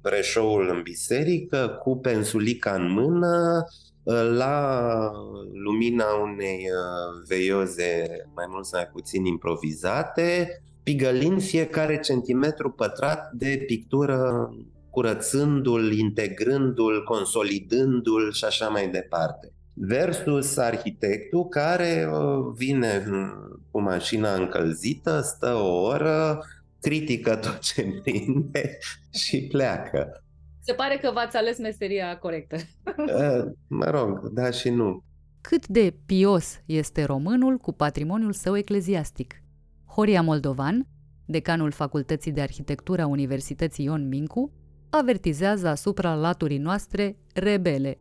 reșoul în biserică, cu pensulica în mână, uh, la lumina unei uh, veioze mai mult sau mai puțin improvizate, pigălind fiecare centimetru pătrat de pictură, curățându-l, integrându-l, consolidându-l și așa mai departe versus arhitectul care uh, vine cu mașina încălzită, stă o oră, critică tot ce prinde și pleacă. Se pare că v-ați ales meseria corectă. Uh, mă rog, da și nu. Cât de pios este românul cu patrimoniul său ecleziastic? Horia Moldovan, decanul Facultății de Arhitectură a Universității Ion Mincu, avertizează asupra laturii noastre rebele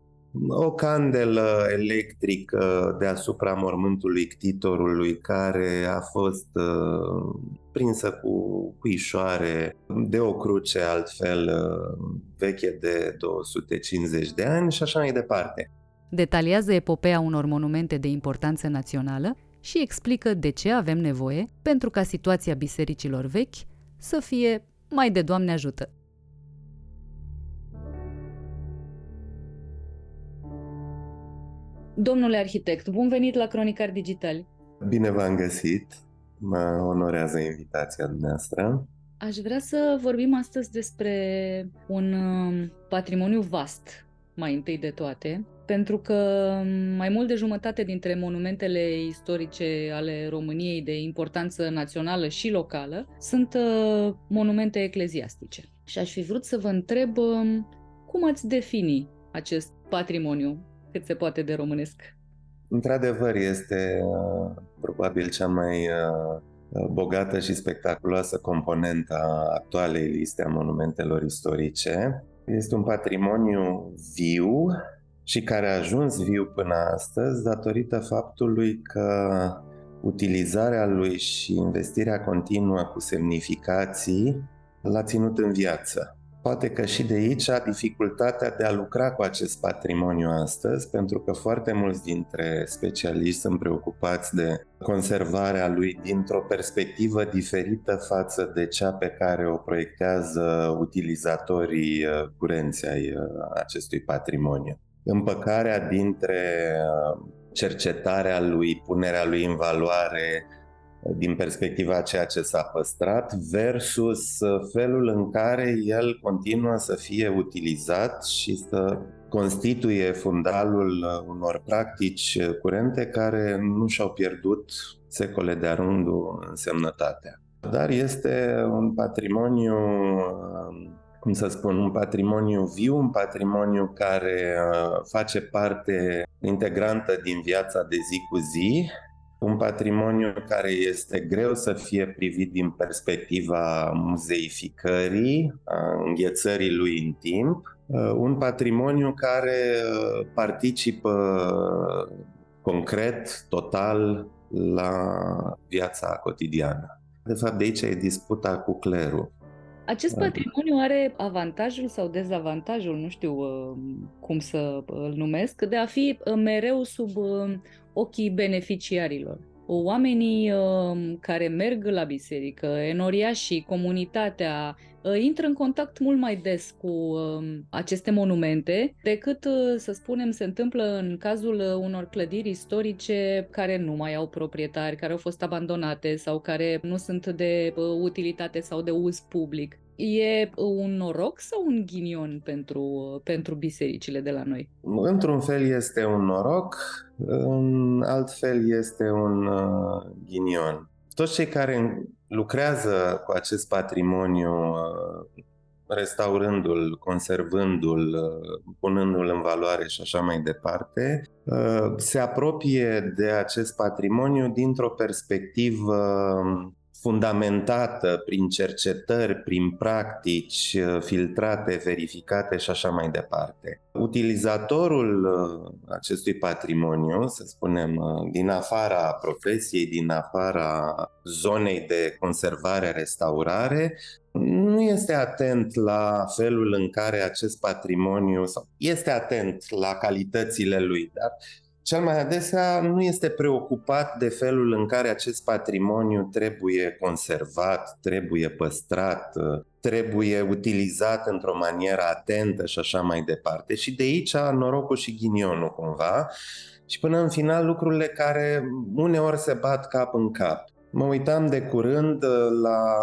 o candelă electrică deasupra mormântului ctitorului care a fost uh, prinsă cu cuișoare de o cruce altfel uh, veche de 250 de ani și așa mai departe. Detaliază epopeea unor monumente de importanță națională și explică de ce avem nevoie pentru ca situația bisericilor vechi să fie mai de Doamne ajută. Domnule arhitect, bun venit la Cronicar Digitali. Bine v-am găsit. Mă onorează invitația dumneavoastră. Aș vrea să vorbim astăzi despre un um, patrimoniu vast, mai întâi de toate, pentru că mai mult de jumătate dintre monumentele istorice ale României de importanță națională și locală sunt uh, monumente ecleziastice. Și aș fi vrut să vă întreb um, cum ați defini acest patrimoniu cât se poate de românesc. Într-adevăr, este uh, probabil cea mai uh, bogată și spectaculoasă componentă a actualei liste a monumentelor istorice. Este un patrimoniu viu și care a ajuns viu până astăzi datorită faptului că utilizarea lui și investirea continuă cu semnificații l-a ținut în viață. Poate că și de aici dificultatea de a lucra cu acest patrimoniu astăzi, pentru că foarte mulți dintre specialiști sunt preocupați de conservarea lui dintr-o perspectivă diferită față de cea pe care o proiectează utilizatorii uh, curenți ai uh, acestui patrimoniu. Împăcarea dintre uh, cercetarea lui, punerea lui în valoare, din perspectiva ceea ce s-a păstrat versus uh, felul în care el continuă să fie utilizat și să constituie fundalul uh, unor practici uh, curente care nu și-au pierdut secole de-a rândul însemnătatea. Dar este un patrimoniu, cum să spun, un patrimoniu viu, un patrimoniu care face parte integrantă din viața de zi cu zi un patrimoniu care este greu să fie privit din perspectiva muzeificării, a înghețării lui în timp, uh, un patrimoniu care uh, participă concret, total, la viața cotidiană. De fapt, de aici e disputa cu clerul. Acest patrimoniu are avantajul sau dezavantajul, nu știu uh, cum să îl numesc, de a fi mereu sub ochii beneficiarilor. Oamenii uh, care merg la biserică, enoriașii, comunitatea, uh, intră în contact mult mai des cu uh, aceste monumente decât, uh, să spunem, se întâmplă în cazul uh, unor clădiri istorice care nu mai au proprietari, care au fost abandonate sau care nu sunt de uh, utilitate sau de uz public. E un noroc sau un ghinion pentru, pentru bisericile de la noi? Într-un fel este un noroc, în alt fel este un uh, ghinion. Toți cei care lucrează cu acest patrimoniu, uh, restaurându-l, conservându-l, uh, punându-l în valoare și așa mai departe, uh, se apropie de acest patrimoniu dintr-o perspectivă fundamentată prin cercetări, prin practici uh, filtrate, verificate și așa mai departe. Utilizatorul uh, acestui patrimoniu, să spunem, uh, din afara profesiei, din afara zonei de conservare, restaurare, nu este atent la felul în care acest patrimoniu, sau este atent la calitățile lui, dar cel mai adesea nu este preocupat de felul în care acest patrimoniu trebuie conservat, trebuie păstrat, trebuie utilizat într-o manieră atentă și așa mai departe. Și de aici norocul și ghinionul cumva. Și până în final lucrurile care uneori se bat cap în cap. Mă uitam de curând la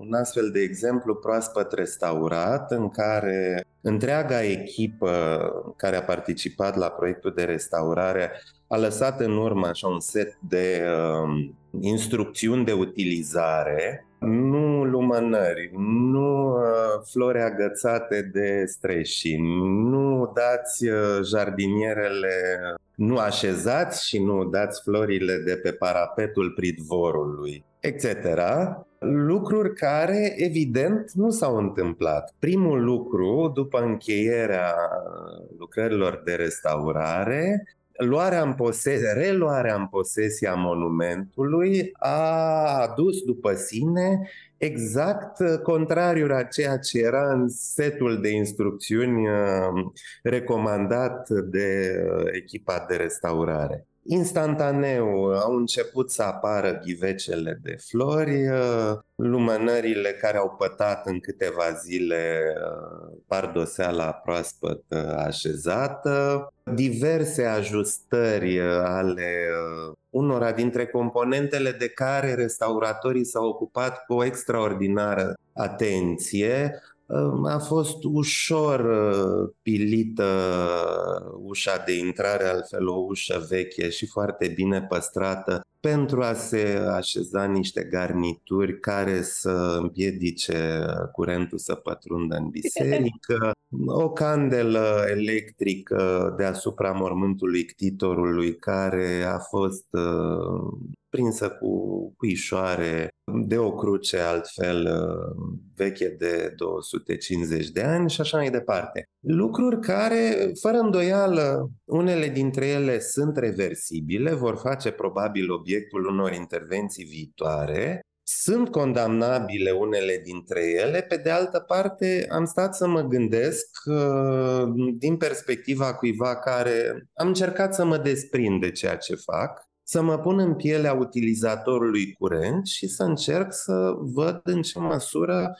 un astfel de exemplu proaspăt restaurat în care întreaga echipă care a participat la proiectul de restaurare a lăsat în urmă așa un set de uh, instrucțiuni de utilizare, nu lumânări, nu uh, flori agățate de streșini, nu dați uh, jardinierele, nu așezați și nu dați florile de pe parapetul pridvorului, etc lucruri care, evident, nu s-au întâmplat. Primul lucru, după încheierea lucrărilor de restaurare, luarea în posesie, reluarea în posesie a monumentului a adus după sine exact contrariul a ceea ce era în setul de instrucțiuni uh, recomandat de uh, echipa de restaurare. Instantaneu au început să apară ghivecele de flori, uh, lumânările care au pătat în câteva zile uh, pardoseala proaspăt uh, așezată, diverse ajustări ale unora dintre componentele de care restauratorii s-au ocupat cu o extraordinară atenție, a fost ușor uh, pilită ușa de intrare, altfel o ușă veche și foarte bine păstrată pentru a se așeza niște garnituri care să împiedice curentul să pătrundă în biserică, o candelă electrică deasupra mormântului ctitorului care a fost uh, prinsă cu cuișoare de o cruce altfel uh, veche de 250 de ani și așa mai departe. Lucruri care, fără îndoială, unele dintre ele sunt reversibile, vor face probabil obiectul unor intervenții viitoare, sunt condamnabile unele dintre ele, pe de altă parte am stat să mă gândesc uh, din perspectiva cuiva care am încercat să mă desprind de ceea ce fac să mă pun în pielea utilizatorului curent și să încerc să văd în ce măsură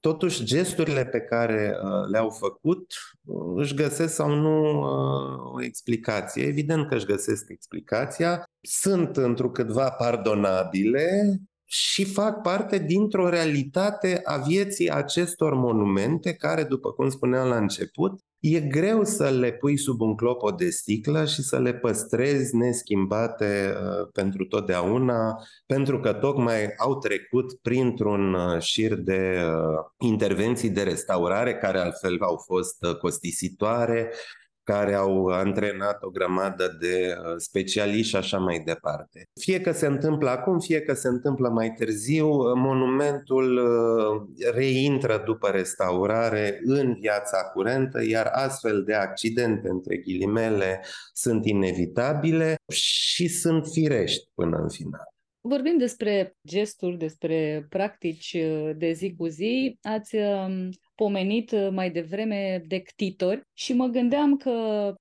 totuși gesturile pe care uh, le-au făcut uh, își găsesc sau nu uh, o explicație. Evident că își găsesc explicația, sunt întrucâtva pardonabile și fac parte dintr-o realitate a vieții acestor monumente care, după cum spuneam la început, e greu să le pui sub un clopot de sticlă și să le păstrezi neschimbate uh, pentru totdeauna, pentru că tocmai au trecut printr-un uh, șir de uh, intervenții de restaurare care altfel au fost uh, costisitoare, care au antrenat o grămadă de uh, specialiști și așa mai departe. Fie că se întâmplă acum, fie că se întâmplă mai târziu, uh, monumentul uh, reintră după restaurare în viața curentă, iar astfel de accidente, între ghilimele, sunt inevitabile și sunt firești până în final. Vorbim despre gesturi, despre practici de zi cu zi. Ați um, pomenit uh, mai devreme de ctitori și mă gândeam că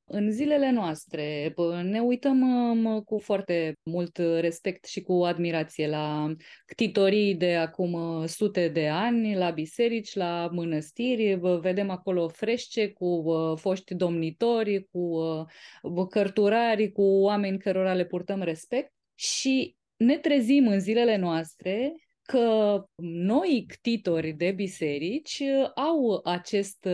în zilele noastre ne uităm um, cu foarte mult respect și cu admirație la ctitorii de acum uh, sute de ani, la biserici, la mănăstiri, vedem acolo frește cu uh, foști domnitori, cu cărturari, cu oameni cărora le purtăm respect și ne trezim în zilele noastre că noi ctitori de biserici au acest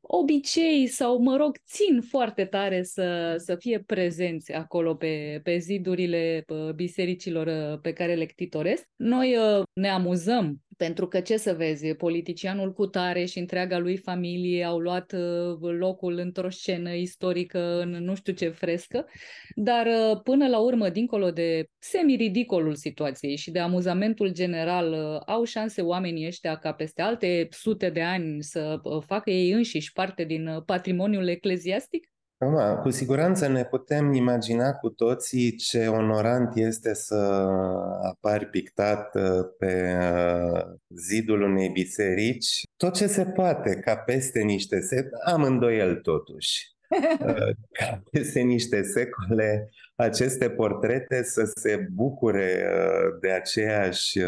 obicei sau, mă rog, țin foarte tare să, să fie prezenți acolo pe, pe zidurile bisericilor pe care le ctitoresc. Noi ne amuzăm pentru că, ce să vezi, politicianul cu tare și întreaga lui familie au luat uh, locul într-o scenă istorică în nu știu ce frescă, dar uh, până la urmă, dincolo de semi-ridicolul situației și de amuzamentul general, uh, au șanse oamenii ăștia ca peste alte sute de ani să facă ei înșiși parte din patrimoniul ecleziastic? Acum, cu siguranță ne putem imagina cu toții ce onorant este să apari pictat uh, pe uh, zidul unei biserici. Tot ce se poate, ca peste niște set, am îndoiel totuși. Uh, ca peste niște secole, aceste portrete să se bucure de aceeași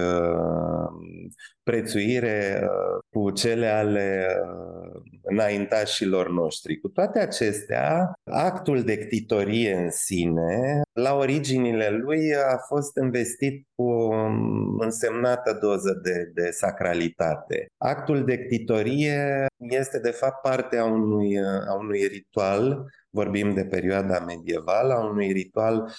prețuire uh, cu cele ale uh, înaintașilor noștri. Cu toate acestea, actul de ctitorie în sine, la originile lui, a fost investit cu o însemnată doză de, de sacralitate. Actul de ctitorie este, de fapt, parte a unui, a unui ritual vorbim de perioada medievală, a unui ritual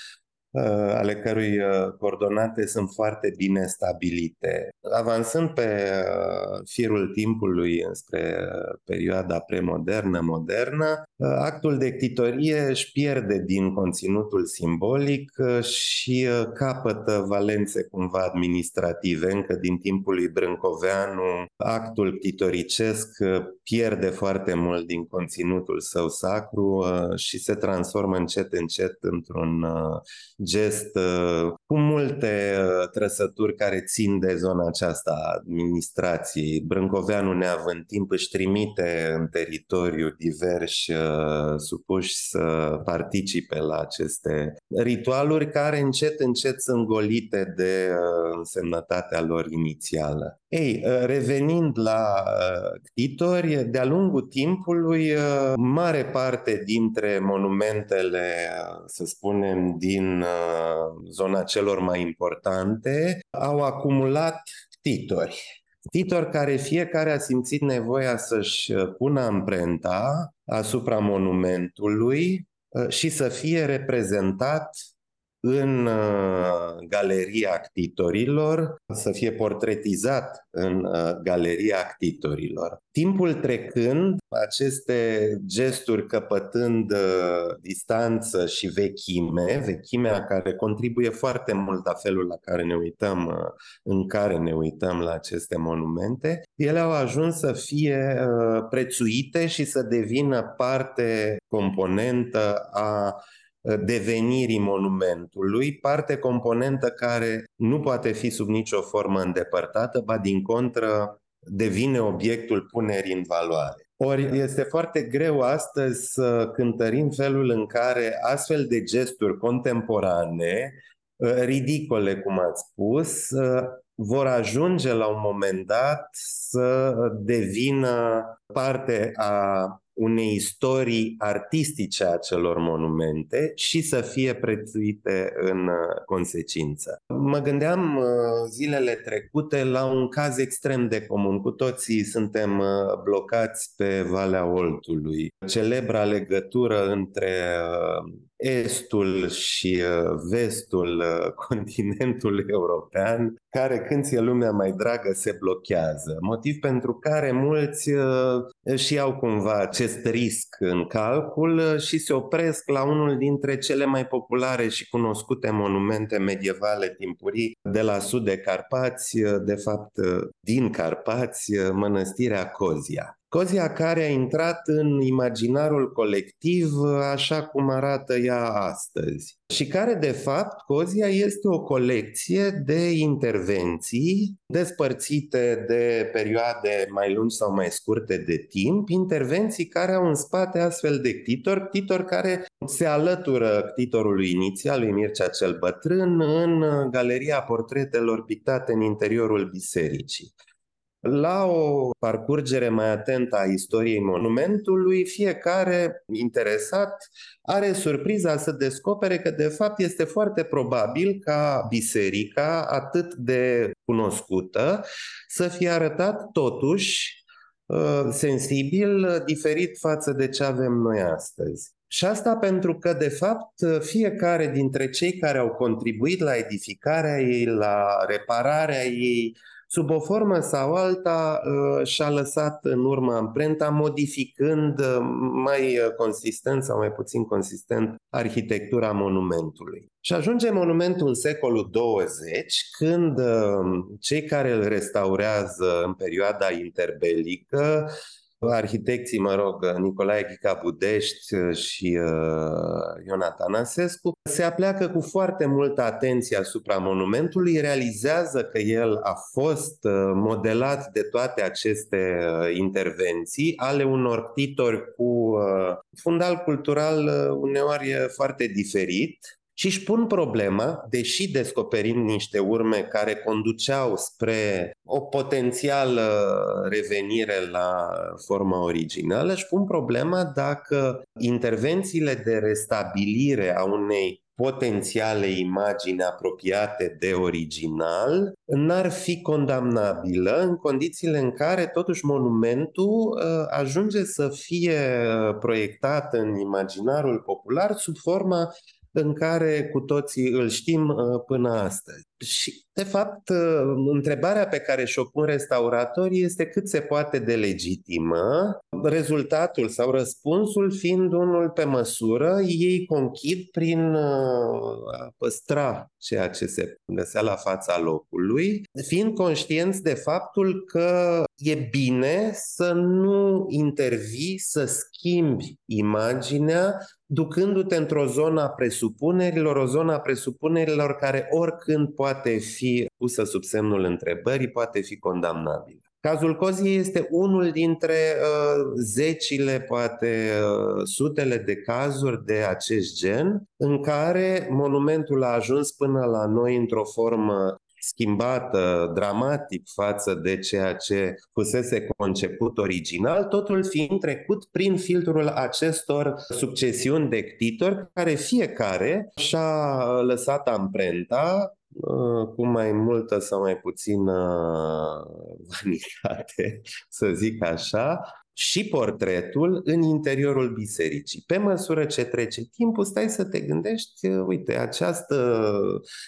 Uh, ale cărui uh, coordonate sunt foarte bine stabilite. Avansând pe uh, firul timpului spre perioada premodernă, modernă, actul de ctitorie își pierde din conținutul simbolic și capătă valențe cumva administrative. Încă din timpul lui Brâncoveanu, actul ctitoricesc pierde foarte mult din conținutul său sacru și se transformă încet încet într-un gest uh, cu multe uh, trăsături care țin de zona aceasta a administrației. Brâncoveanu neavând timp își trimite în teritoriu diversi uh, supuși să participe la aceste ritualuri care încet încet sunt golite de însemnătatea lor inițială. Ei, revenind la ctitori, de-a lungul timpului, mare parte dintre monumentele, să spunem, din zona celor mai importante, au acumulat titori. Titori care fiecare a simțit nevoia să-și pună amprenta asupra monumentului uh, și să fie reprezentat în uh, galeria actitorilor, să fie portretizat în uh, galeria actitorilor. Timpul trecând, aceste gesturi căpătând uh, distanță și vechime, vechimea care contribuie foarte mult la felul la care ne uităm, în care ne uităm la aceste monumente, ele au ajuns să fie prețuite și să devină parte componentă a devenirii monumentului, parte componentă care nu poate fi sub nicio formă îndepărtată, ba din contră devine obiectul punerii în valoare. Ori este foarte greu astăzi să cântărim felul în care astfel de gesturi contemporane, ridicole, cum ați spus, vor ajunge la un moment dat să devină parte a unei istorii artistice a celor monumente și să fie prețuite în uh, consecință. Mă gândeam uh, zilele trecute la un caz extrem de comun. Cu toții suntem uh, blocați pe Valea Oltului. Celebra legătură între estul și vestul continentului european, care când ți-e lumea mai dragă se blochează. Motiv pentru care mulți și iau cumva acest risc în calcul și se opresc la unul dintre cele mai populare și cunoscute monumente medievale timpurii de la sud de Carpați, de fapt din Carpați, mănăstirea Cozia. Cozia care a intrat în imaginarul colectiv așa cum arată ea astăzi și care de fapt Cozia este o colecție de intervenții despărțite de perioade mai lungi sau mai scurte de timp, intervenții care au în spate astfel de ctitori, ctitori care se alătură ctitorului inițial, lui Mircea cel Bătrân, în galeria portretelor pictate în interiorul bisericii. La o parcurgere mai atentă a istoriei monumentului, fiecare interesat are surpriza să descopere că de fapt este foarte probabil ca biserica atât de cunoscută să fie arătat totuși uh, sensibil, diferit față de ce avem noi astăzi. Și asta pentru că, de fapt, fiecare dintre cei care au contribuit la edificarea ei, la repararea ei, sub o formă sau alta, uh, și-a lăsat în urmă amprenta, modificând uh, mai uh, consistent sau mai puțin consistent arhitectura monumentului. Și ajunge monumentul în secolul 20, când cei care îl restaurează în perioada interbelică arhitecții, mă rog, Nicolae Ghica Budești și uh, Ionatan Asescu, se apleacă cu foarte multă atenție asupra monumentului, realizează că el a fost uh, modelat de toate aceste uh, intervenții ale unor titori cu uh, fundal cultural uh, uneori foarte diferit, și își pun problema, deși descoperind niște urme care conduceau spre o potențială revenire la forma originală, își pun problema dacă intervențiile de restabilire a unei potențiale imagini apropiate de original n-ar fi condamnabilă în condițiile în care totuși monumentul uh, ajunge să fie proiectat în imaginarul popular sub forma în care cu toții îl știm uh, până astăzi. Și, de fapt, uh, întrebarea pe care și-o pun restauratorii este cât se poate de legitimă, rezultatul sau răspunsul fiind unul pe măsură, ei conchid prin uh, a păstra ceea ce se găsea la fața locului, fiind conștienți de faptul că e bine să nu intervii, să schimbi imaginea ducându-te într-o zonă a presupunerilor, o zonă a presupunerilor care oricând poate fi pusă sub semnul întrebării, poate fi condamnabilă. Cazul Coziei este unul dintre uh, zecile, poate uh, sutele de cazuri de acest gen, în care monumentul a ajuns până la noi într-o formă schimbată dramatic față de ceea ce fusese conceput original, totul fiind trecut prin filtrul acestor succesiuni de ctitori care fiecare și-a lăsat amprenta uh, cu mai multă sau mai puțină vanitate, să zic așa, și portretul în interiorul bisericii. Pe măsură ce trece timpul, stai să te gândești, uite, această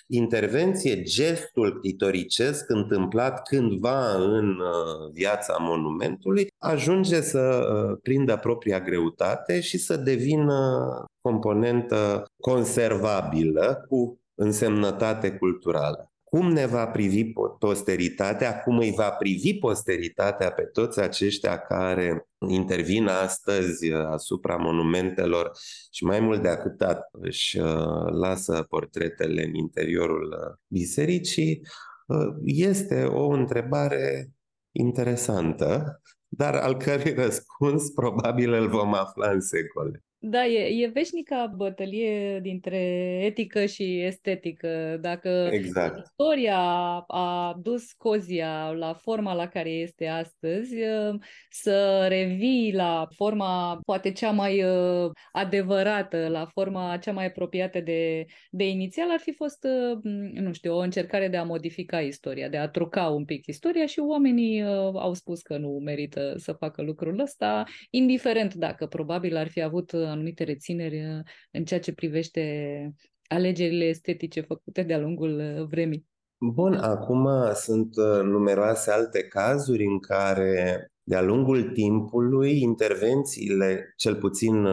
intervenție, gestul titoricesc întâmplat cândva în uh, viața monumentului, ajunge să uh, prindă propria greutate și să devină componentă conservabilă cu însemnătate culturală. Cum ne va privi posteritatea, cum îi va privi posteritatea pe toți aceștia care intervin astăzi uh, asupra monumentelor? Și mai mult de atât își uh, lasă portretele în interiorul uh, bisericii, este o întrebare interesantă, dar al cărui răspuns probabil îl vom afla în secole. Da, e, e veșnica bătălie dintre etică și estetică. Dacă exact. istoria a dus Cozia la forma la care este astăzi, ă, să revii la forma poate cea mai ă, adevărată, la forma cea mai apropiată de, de inițial, ar fi fost, ă, nu știu, o încercare de a modifica istoria, de a truca un pic istoria și oamenii au spus că nu merită să facă lucrul ăsta, indiferent dacă probabil ar fi avut anumite rețineri uh, în ceea ce privește alegerile estetice făcute de-a lungul uh, vremii. Bun, acum sunt uh, numeroase alte cazuri în care de-a lungul timpului, intervențiile, cel puțin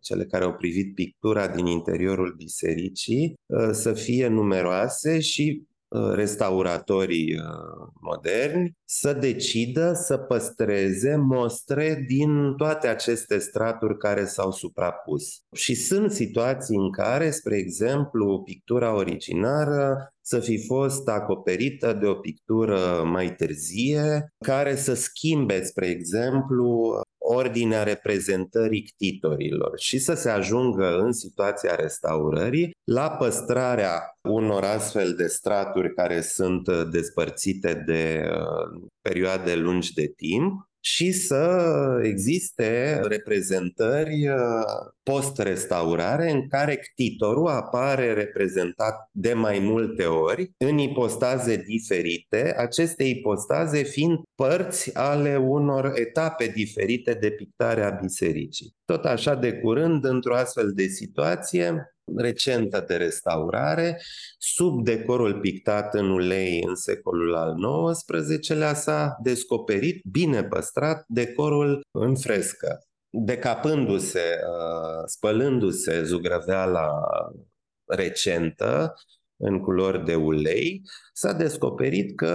cele care au privit pictura din interiorul bisericii, să fie numeroase și Uh, restauratorii uh, moderni să decidă să păstreze mostre din toate aceste straturi care s-au suprapus. Și sunt situații în care, spre exemplu, pictura originară să fi fost acoperită de o pictură mai târzie, care să schimbe, spre exemplu, ordinea reprezentării ctitorilor și să se ajungă în situația restaurării la păstrarea unor astfel de straturi care sunt despărțite de uh, perioade lungi de timp și să existe reprezentări uh, post-restaurare în care ctitorul apare reprezentat de mai multe ori în ipostaze diferite, aceste ipostaze fiind părți ale unor etape diferite de pictare a bisericii. Tot așa de curând, într-o astfel de situație, recentă de restaurare, sub decorul pictat în ulei în secolul al XIX-lea s-a descoperit, bine păstrat, decorul în frescă. Decapându-se, uh, spălându-se zugrăveala recentă, în culori de ulei, s-a descoperit că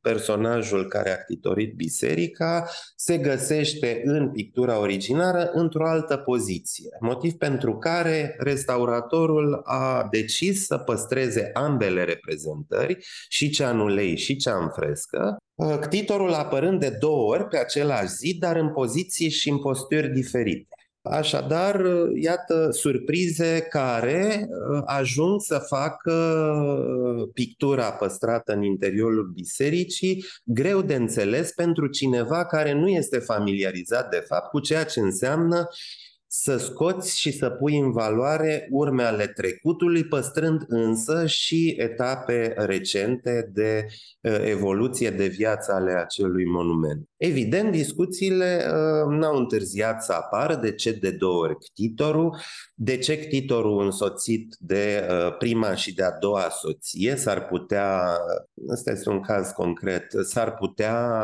personajul care a ctitorit biserica se găsește în pictura originară într-o altă poziție. Motiv pentru care restauratorul a decis să păstreze ambele reprezentări, și cea în ulei și cea în frescă, ctitorul apărând de două ori pe același zi, dar în poziții și în posturi diferite. Așadar, iată surprize care uh, ajung să facă uh, pictura păstrată în interiorul bisericii greu de înțeles pentru cineva care nu este familiarizat de fapt cu ceea ce înseamnă să scoți și să pui în valoare urme ale trecutului, păstrând însă și etape recente de uh, evoluție de viață ale acelui monument. Evident, discuțiile uh, n-au întârziat să apară. De ce? De două ori ctitorul, de ce ctitorul însoțit de uh, prima și de a doua soție s-ar putea, ăsta este un caz concret, s-ar putea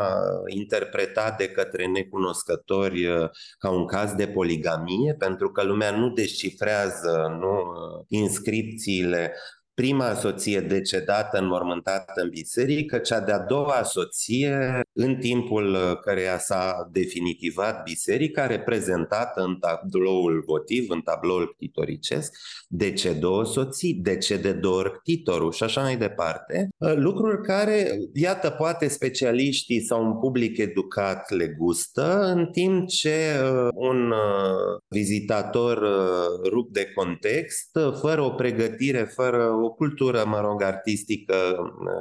interpreta de către necunoscători uh, ca un caz de poligamie, pentru că lumea nu descifrează nu, uh, inscripțiile prima soție decedată, înmormântată în biserică, cea de-a doua soție, în timpul căreia s-a definitivat biserica, reprezentată în tabloul votiv, în tabloul ctitoricesc, de ce două soții, de ce de două ori ctitorul și așa mai departe. Lucruri care, iată, poate specialiștii sau un public educat le gustă, în timp ce uh, un uh, vizitator uh, rupt de context, fără o pregătire, fără o o cultură, mă rog, artistică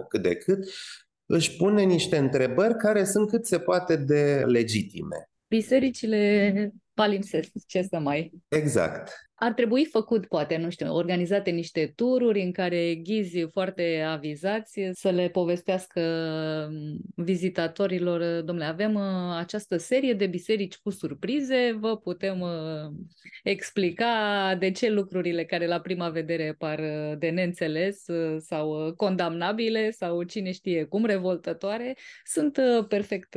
cât de cât, își pune niște întrebări care sunt cât se poate de legitime. Bisericile palimpsest, ce să mai... Exact. Ar trebui făcut, poate, nu știu, organizate niște tururi în care ghizi foarte avizați să le povestească mm, vizitatorilor, domnule, avem uh, această serie de biserici cu surprize, vă putem uh, explica de ce lucrurile care la prima vedere par uh, de neînțeles sau condamnabile sau cine știe cum revoltătoare, sunt perfect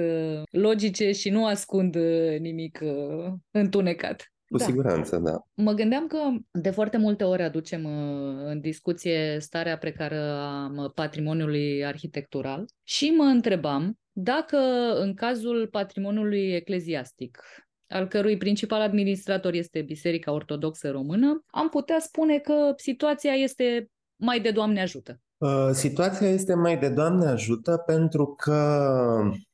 logice și nu ascund nimic întunecat. Cu da. siguranță, da. Mă gândeam că de foarte multe ori aducem uh, în discuție starea precară a patrimoniului arhitectural și mă întrebam dacă în cazul patrimoniului ecleziastic, al cărui principal administrator este Biserica Ortodoxă Română, am putea spune că situația este mai de Doamne ajută. Uh, situația este mai de Doamne ajută pentru că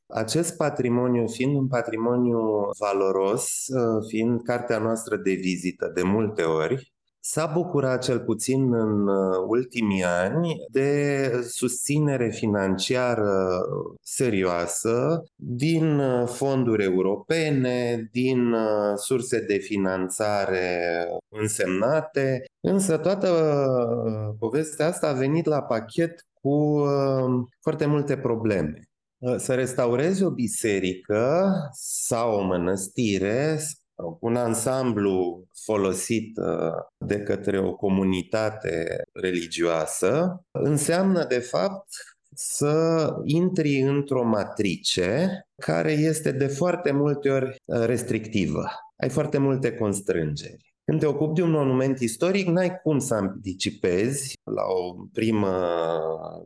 acest patrimoniu, fiind un patrimoniu valoros, uh, fiind cartea noastră de vizită de multe ori, s-a bucurat cel puțin în uh, ultimii ani de susținere financiară serioasă din uh, fonduri europene, din surse de finanțare însemnate, însă toată povestea asta a venit la pachet cu foarte multe probleme. Uh, să restaurezi o biserică sau o mănăstire, un ansamblu folosit uh, de către o comunitate religioasă, înseamnă de fapt să intri într-o matrice care este de foarte multe ori uh, restrictivă. Ai foarte multe constrângeri. Când te ocupi de un monument istoric, n-ai cum să anticipezi la o primă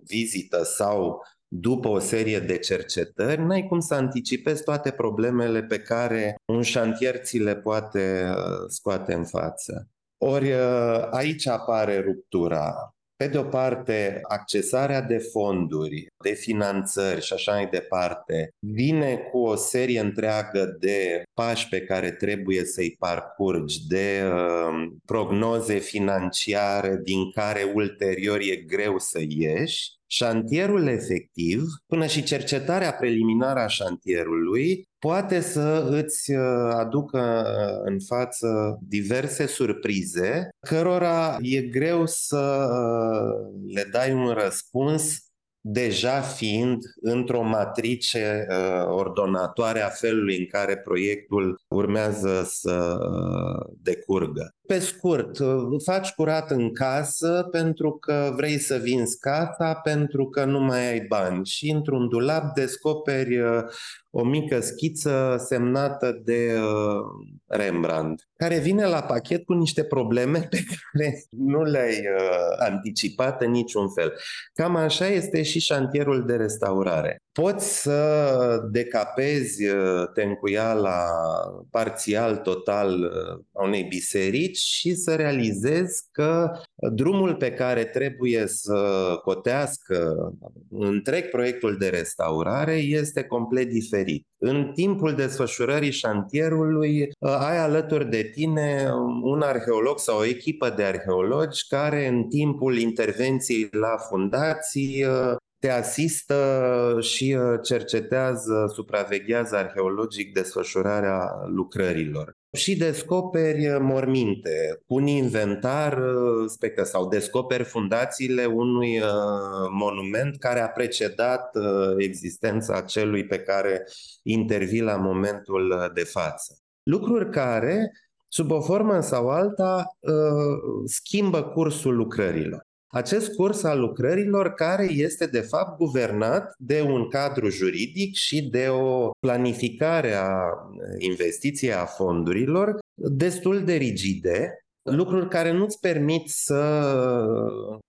vizită sau după o serie de cercetări, n-ai cum să anticipezi toate problemele pe care un șantier ți le poate uh, scoate în față. Ori uh, aici apare ruptura, pe de o parte, accesarea de fonduri, de finanțări și așa mai departe, vine cu o serie întreagă de pași pe care trebuie să-i parcurgi, de uh, prognoze financiare din care ulterior e greu să ieși Șantierul efectiv, până și cercetarea preliminară a șantierului, poate să îți uh, aducă uh, în față diverse surprize, cărora e greu să uh, le dai un răspuns deja fiind într-o matrice uh, ordonatoare a felului în care proiectul urmează să uh, decurgă. Pe scurt, uh, faci curat în casă pentru că vrei să vinzi casa, pentru că nu mai ai bani și într-un dulap descoperi uh, o mică schiță semnată de uh, Rembrandt, care vine la pachet cu niște probleme pe care nu le-ai uh, anticipat în niciun fel. Cam așa este și șantierul de restaurare. Poți să decapezi uh, tencuiala parțial, total uh, a unei biserici și să realizezi că drumul pe care trebuie să cotească întreg proiectul de restaurare este complet diferit. În timpul desfășurării șantierului uh, ai alături de tine un arheolog sau o echipă de arheologi care în timpul intervenției la fundații te asistă și uh, cercetează, supraveghează arheologic desfășurarea lucrărilor. Și descoperi uh, morminte, un inventar uh, spectă sau descoperi fundațiile unui monument care a precedat existența celui pe care intervii la momentul de față. Lucruri care, sub o formă sau alta, schimbă cursul lucrărilor acest curs al lucrărilor care este de fapt guvernat de un cadru juridic și de o planificare a investiției a fondurilor destul de rigide, lucruri care nu-ți permit să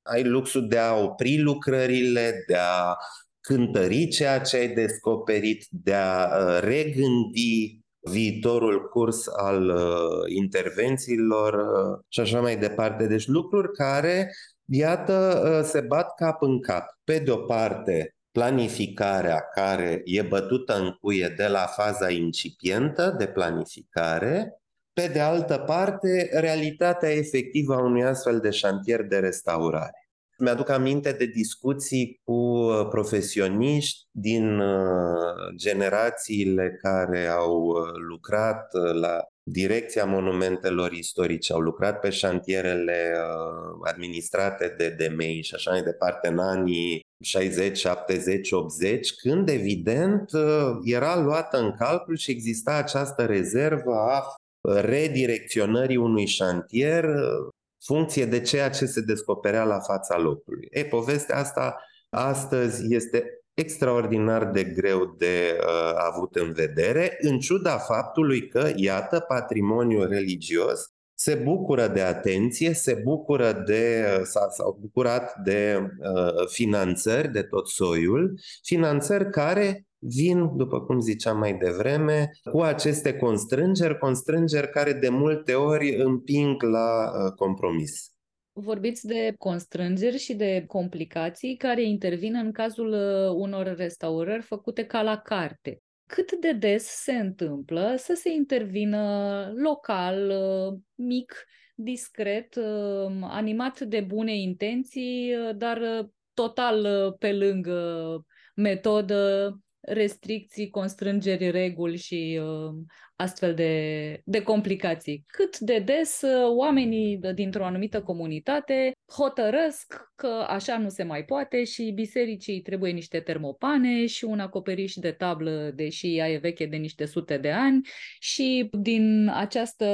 ai luxul de a opri lucrările, de a cântări ceea ce ai descoperit, de a uh, regândi viitorul curs al uh, intervențiilor uh, și așa mai departe. Deci lucruri care iată, ă, se bat cap în cap. Pe de o parte, planificarea care e bătută în cuie de la faza incipientă de planificare, pe de altă parte, realitatea efectivă a unui astfel de șantier de restaurare. Mi-aduc aminte de discuții cu ă, profesioniști din ă, generațiile care au lucrat la Direcția Monumentelor Istorice au lucrat pe șantierele uh, administrate de DMI și așa mai departe în anii 60, 70, 80, când evident uh, era luată în calcul și exista această rezervă a redirecționării unui șantier uh, funcție de ceea ce se descoperea la fața locului. E, povestea asta astăzi este extraordinar de greu de uh, avut în vedere, în ciuda faptului că, iată, patrimoniul religios se bucură de atenție, se bucură de, s-a, s-au bucurat de uh, finanțări de tot soiul, finanțări care vin, după cum ziceam mai devreme, cu aceste constrângeri, constrângeri care de multe ori împing la uh, compromis. Vorbiți de constrângeri și de complicații care intervin în cazul uh, unor restaurări făcute ca la carte. Cât de des se întâmplă să se intervină local, uh, mic, discret, uh, animat de bune intenții, dar total pe lângă metodă, restricții, constrângeri, reguli și uh, astfel de, de complicații. Cât de des uh, oamenii dintr-o anumită comunitate hotărăsc că așa nu se mai poate și bisericii trebuie niște termopane și un acoperiș de tablă, deși ea e veche de niște sute de ani și din această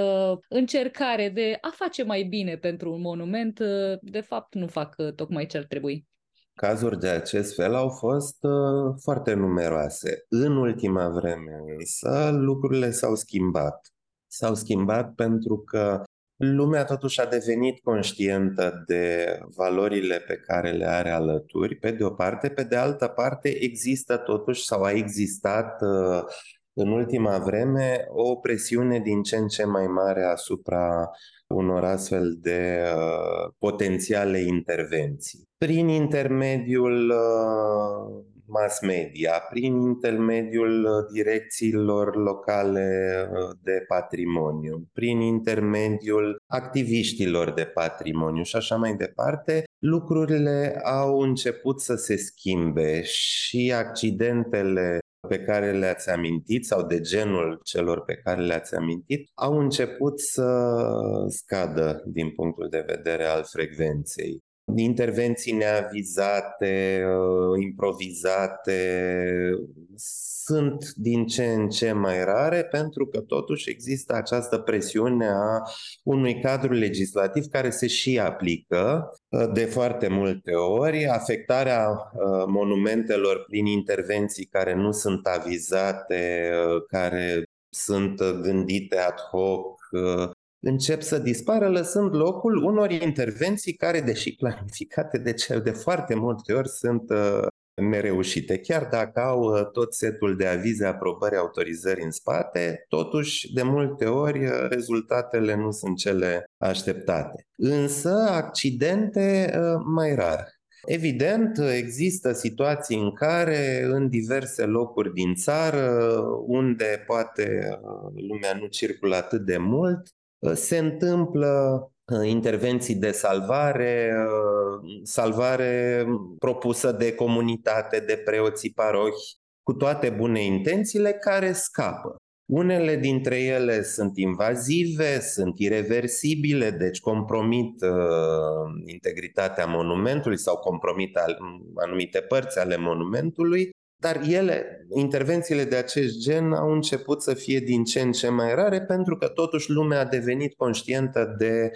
încercare de a face mai bine pentru un monument, uh, de fapt nu fac uh, tocmai ce ar trebui. Cazuri de acest fel au fost uh, foarte numeroase. În ultima vreme însă lucrurile s-au schimbat. S-au schimbat pentru că lumea totuși a devenit conștientă de valorile pe care le are alături, pe de o parte, pe de altă parte există totuși sau a existat uh, în ultima vreme o presiune din ce în ce mai mare asupra unor astfel de uh, potențiale intervenții. Prin intermediul uh, mass media, prin intermediul uh, direcțiilor locale uh, de patrimoniu, prin intermediul activiștilor de patrimoniu și așa mai departe, lucrurile au început să se schimbe și accidentele pe care le-ați amintit sau de genul celor pe care le-ați amintit au început să scadă din punctul de vedere al frecvenței intervenții neavizate, uh, improvizate, sunt din ce în ce mai rare pentru că totuși există această presiune a unui cadru legislativ care se și aplică uh, de foarte multe ori. Afectarea uh, monumentelor prin intervenții care nu sunt avizate, care sunt gândite ad hoc, încep să dispară, lăsând locul unor intervenții care, deși planificate de, ce, de foarte multe ori, sunt uh, nereușite. Chiar dacă au uh, tot setul de avize, aprobări, autorizări în spate, totuși, de multe ori, uh, rezultatele nu sunt cele așteptate. Însă, accidente mai rar. Evident, există situații în care, în diverse locuri din țară, unde poate lumea nu circulă atât de mult, Uh, se întâmplă uh, intervenții de salvare, uh, salvare propusă de comunitate, de preoții parohi, cu toate bune intențiile care scapă. Unele dintre ele sunt invazive, sunt irreversibile, deci compromit uh, integritatea monumentului sau compromit al, anumite părți ale monumentului. Dar ele, intervențiile de acest gen au început să fie din ce în ce mai rare pentru că totuși lumea a devenit conștientă de,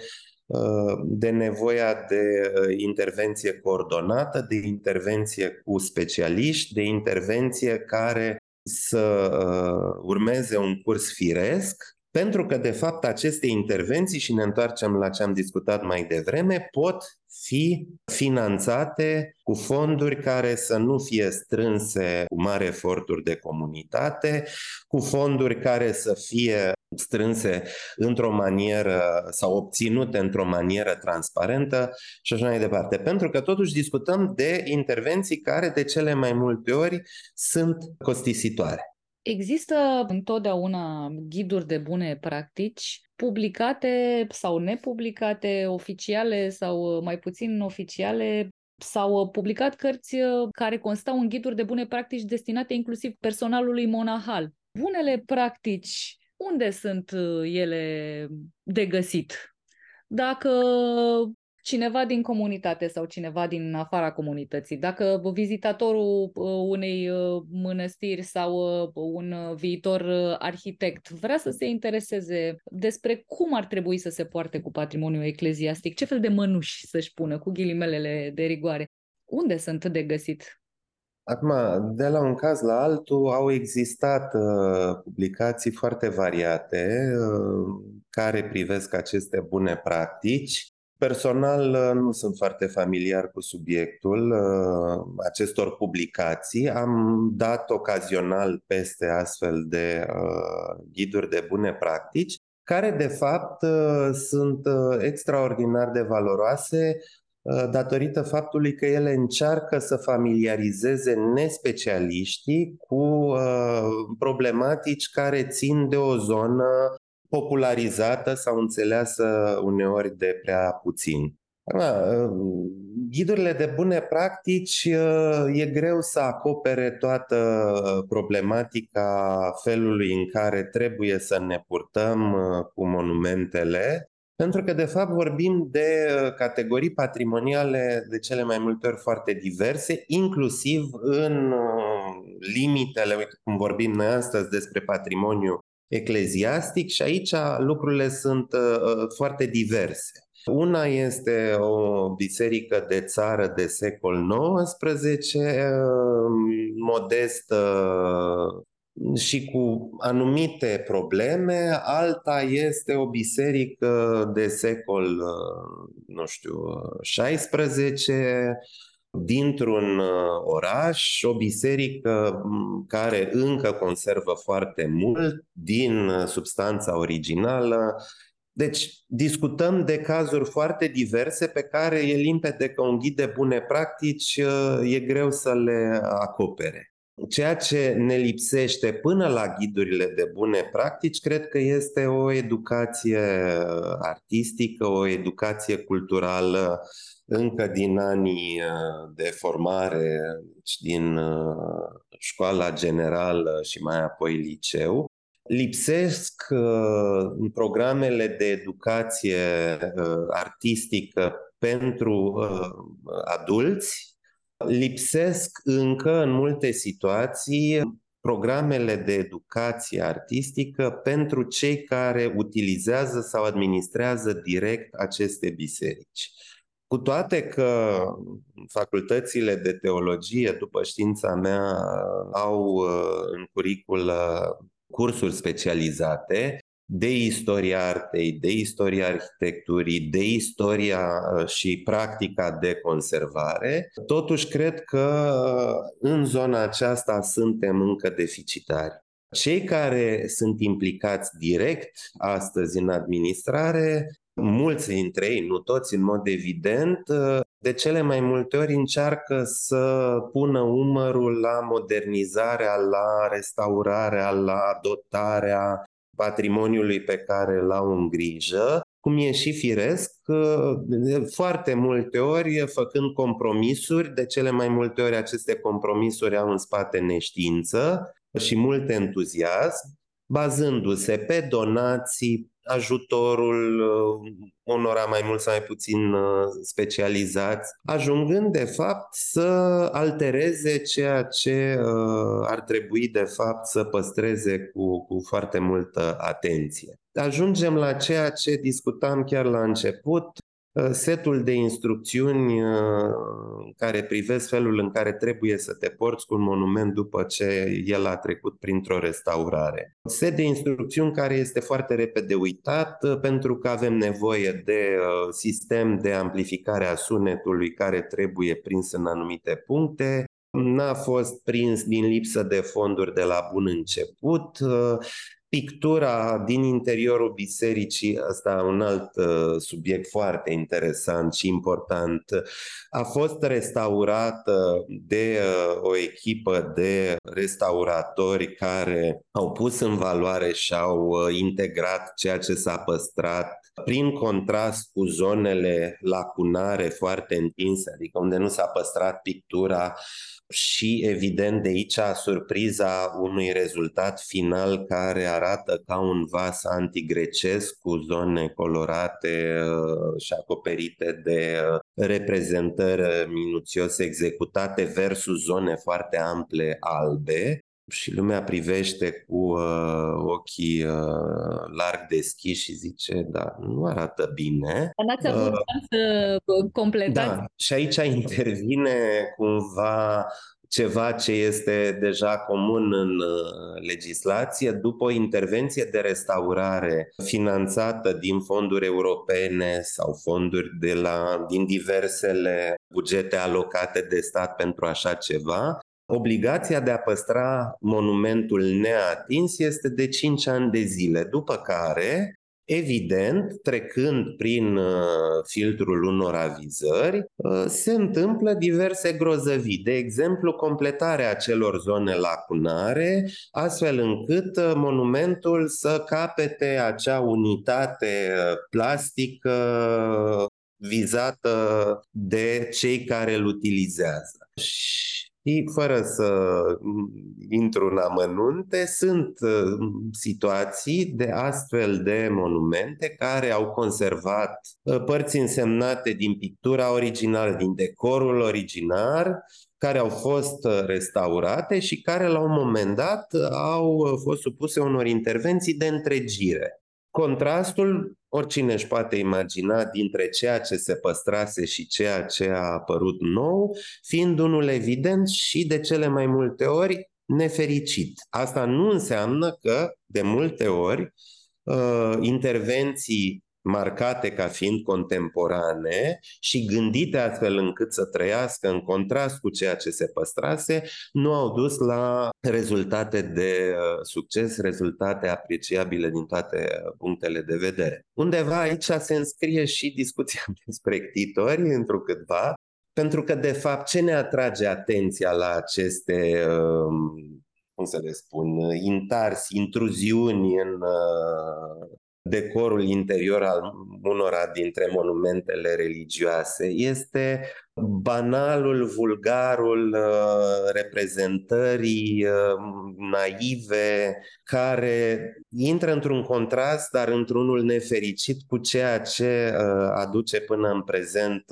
uh, de nevoia de uh, intervenție coordonată, de intervenție cu specialiști, de intervenție care să uh, urmeze un curs firesc pentru că, de fapt, aceste intervenții, și ne întoarcem la ce am discutat mai devreme, pot fi finanțate cu fonduri care să nu fie strânse cu mari eforturi de comunitate, cu fonduri care să fie strânse într-o manieră sau obținute într-o manieră transparentă și așa mai departe. Pentru că totuși discutăm de intervenții care de cele mai multe ori sunt costisitoare. Există întotdeauna ghiduri de bune practici publicate sau nepublicate, oficiale sau mai puțin oficiale. S-au publicat cărți uh, care constau în ghiduri de bune practici destinate inclusiv personalului monahal. Bunele practici, unde sunt uh, ele de găsit? Dacă cineva din comunitate sau cineva din afara comunității. Dacă vizitatorul uh, unei uh, mănăstiri sau uh, un viitor arhitect vrea să se intereseze despre cum ar trebui să se poarte cu patrimoniul ecleziastic, ce fel de mănuși să-și pună cu ghilimelele de rigoare, unde sunt de găsit? Acum, de la un caz la altul au existat uh, publicații foarte variate uh, care privesc aceste bune practici. Personal uh, nu sunt foarte familiar cu subiectul uh, acestor publicații. Am dat ocazional peste astfel de uh, ghiduri de bune practici, care de fapt sunt extraordinar de valoroase datorită faptului că ele încearcă să familiarizeze nespecialiștii cu problematici care țin de o zonă popularizată sau înțeleasă uneori de prea puțin. Ghidurile de bune practici e greu să acopere toată problematica felului în care trebuie să ne purtăm cu monumentele, pentru că, de fapt, vorbim de categorii patrimoniale de cele mai multe ori foarte diverse, inclusiv în limitele, uite cum vorbim noi astăzi despre patrimoniu ecleziastic și aici lucrurile sunt uh, uh, foarte diverse. Una este o biserică de țară de secol XIX, uh, modestă și cu anumite probleme, alta este o biserică de secol, nu știu, XVI, dintr-un uh, oraș, o biserică care încă conservă foarte mult din uh, substanța originală. Deci discutăm de cazuri foarte diverse pe care e limpede că un ghid de bune practici e greu să le acopere. Ceea ce ne lipsește până la ghidurile de bune practici, cred că este o educație artistică, o educație culturală încă din anii uh, de formare, deci din uh, școala generală și mai apoi liceu. Lipsesc uh, programele de educație artistică pentru adulți Lipsesc încă în multe situații programele de educație artistică pentru cei care utilizează sau administrează direct aceste biserici. Cu toate că facultățile de teologie, după știința mea, au uh, în curicul cursuri specializate, de istoria artei, de istoria arhitecturii, de istoria uh, și practica de conservare, totuși cred că uh, în zona aceasta suntem încă deficitari. Cei care sunt implicați direct astăzi în administrare, mulți dintre ei, nu toți în mod evident, uh, de cele mai multe ori încearcă să pună umărul la modernizarea, la restaurarea, la dotarea patrimoniului pe care îl au în grijă, cum e și firesc, foarte multe ori făcând compromisuri, de cele mai multe ori aceste compromisuri au în spate neștiință și mult entuziasm, bazându-se pe donații, ajutorul uh, unora mai mult sau mai puțin uh, specializați, ajungând de fapt să altereze ceea ce uh, ar trebui de fapt să păstreze cu, cu foarte multă atenție. Ajungem la ceea ce discutam chiar la început, Uh, setul de instrucțiuni uh, care privesc felul în care trebuie să te porți cu un monument după ce el a trecut printr-o restaurare. Set de instrucțiuni care este foarte repede uitat uh, pentru că avem nevoie de sistem de amplificare a sunetului care trebuie prins în anumite puncte, n-a fost prins din lipsă de fonduri de la bun început, pictura din interiorul bisericii, asta un alt uh, subiect foarte interesant și important, a fost restaurată de uh, o echipă de restauratori care au pus în valoare și au uh, integrat ceea ce s-a păstrat prin contrast cu zonele lacunare foarte întinse, adică unde nu s-a păstrat pictura și evident de aici surpriza unui rezultat final care arată ca un vas antigrecesc cu zone colorate uh, și acoperite de uh, reprezentări minuțios executate versus zone foarte ample albe și lumea privește cu uh, ochii uh, larg deschiși și zice, da, nu arată bine. N-ați avut uh, să completați? Da, și aici intervine cumva ceva ce este deja comun în uh, legislație, după o intervenție de restaurare finanțată din fonduri europene sau fonduri de la, din diversele bugete alocate de stat pentru așa ceva, Obligația de a păstra monumentul neatins este de 5 ani de zile, după care, evident, trecând prin uh, filtrul unor avizări, uh, se întâmplă diverse grozăvii. De exemplu, completarea acelor zone lacunare, astfel încât uh, monumentul să capete acea unitate plastică vizată de cei care îl utilizează. Și fără să intru în amănunte, sunt uh, situații de astfel de monumente care au conservat uh, părți însemnate din pictura originală, din decorul original, care au fost uh, restaurate și care la un moment dat au fost supuse unor intervenții de întregire. Contrastul, oricine își poate imagina dintre ceea ce se păstrase și ceea ce a apărut nou, fiind unul evident și de cele mai multe ori nefericit. Asta nu înseamnă că, de multe ori, uh, intervenții marcate ca fiind contemporane și gândite astfel încât să trăiască în contrast cu ceea ce se păstrase, nu au dus la rezultate de uh, succes, rezultate apreciabile din toate punctele de vedere. Undeva aici se înscrie și discuția despre ctitori, întrucâtva, pentru că, de fapt, ce ne atrage atenția la aceste um, cum să le spun, intarsi, intruziuni în uh, decorul interior al unora dintre monumentele religioase. Este banalul, vulgarul uh, reprezentării uh, naive care intră într-un contrast, dar într-unul nefericit cu ceea ce aduce până în prezent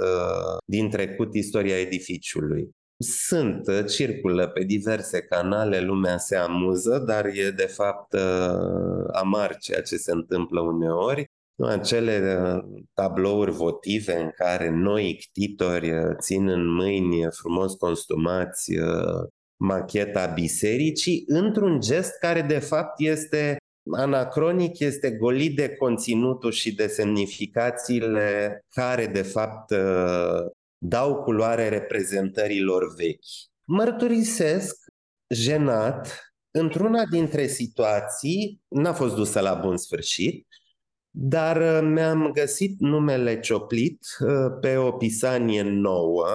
din trecut istoria edificiului. Sunt, uh, circulă pe diverse canale, lumea se amuză, dar e de fapt uh, amar ceea ce se întâmplă uneori. Acele uh, tablouri votive în care noi ctitori țin în mâini frumos consumați macheta bisericii într-un gest care de fapt este anacronic, este golit de conținutul și de semnificațiile care de fapt dau culoare reprezentărilor vechi. Mărturisesc, jenat, într-una dintre situații, n-a fost dusă la bun sfârșit, dar uh, mi-am găsit numele cioplit uh, pe o pisanie nouă.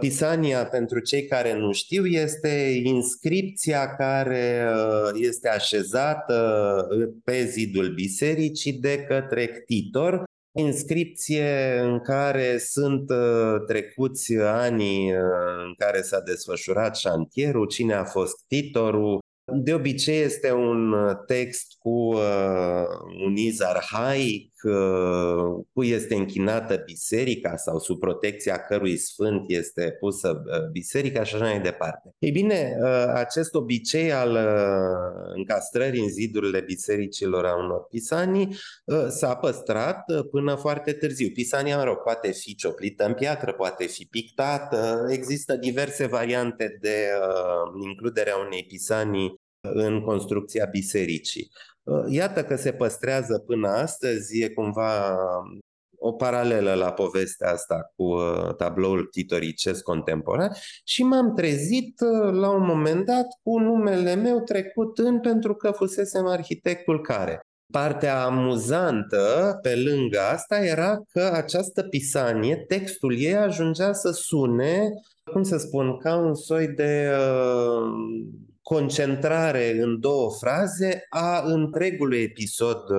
Pisania, pentru cei care nu știu, este inscripția care uh, este așezată pe zidul bisericii de către ctitor inscripție în care sunt uh, trecuți anii uh, în care s-a desfășurat șantierul, cine a fost titorul, de obicei este un uh, text cu uh, un iz arhaic, uh, cu este închinată biserica sau sub protecția cărui sfânt este pusă uh, biserica și așa mai departe. Ei bine, uh, acest obicei al uh, încastrării în zidurile bisericilor a unor pisanii uh, s-a păstrat uh, până foarte târziu. Pisania, mă rog, poate fi cioplită în piatră, poate fi pictată, există diverse variante de uh, includerea unei pisanii în construcția bisericii. Uh, iată că se păstrează până astăzi, e cumva um, o paralelă la povestea asta cu uh, tabloul titoricesc contemporan și m-am trezit uh, la un moment dat cu numele meu trecut în pentru că fusesem arhitectul care. Partea amuzantă pe lângă asta era că această pisanie, textul ei ajungea să sune, cum să spun, ca un soi de uh, concentrare în două fraze a întregului episod uh,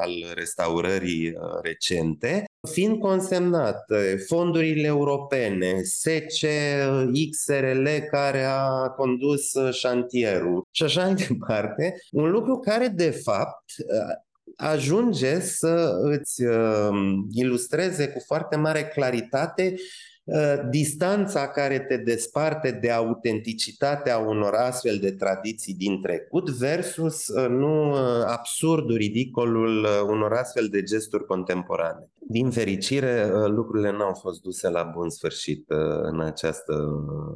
al restaurării uh, recente, fiind consemnat uh, fondurile europene, SECE, XRL care a condus șantierul și așa mai departe, un lucru care de fapt ajunge să îți ilustreze cu foarte mare claritate Uh, distanța care te desparte de autenticitatea unor astfel de tradiții din trecut versus uh, nu uh, absurdul, ridicolul unor astfel de gesturi contemporane. Din fericire, lucrurile n-au fost duse la bun sfârșit în această...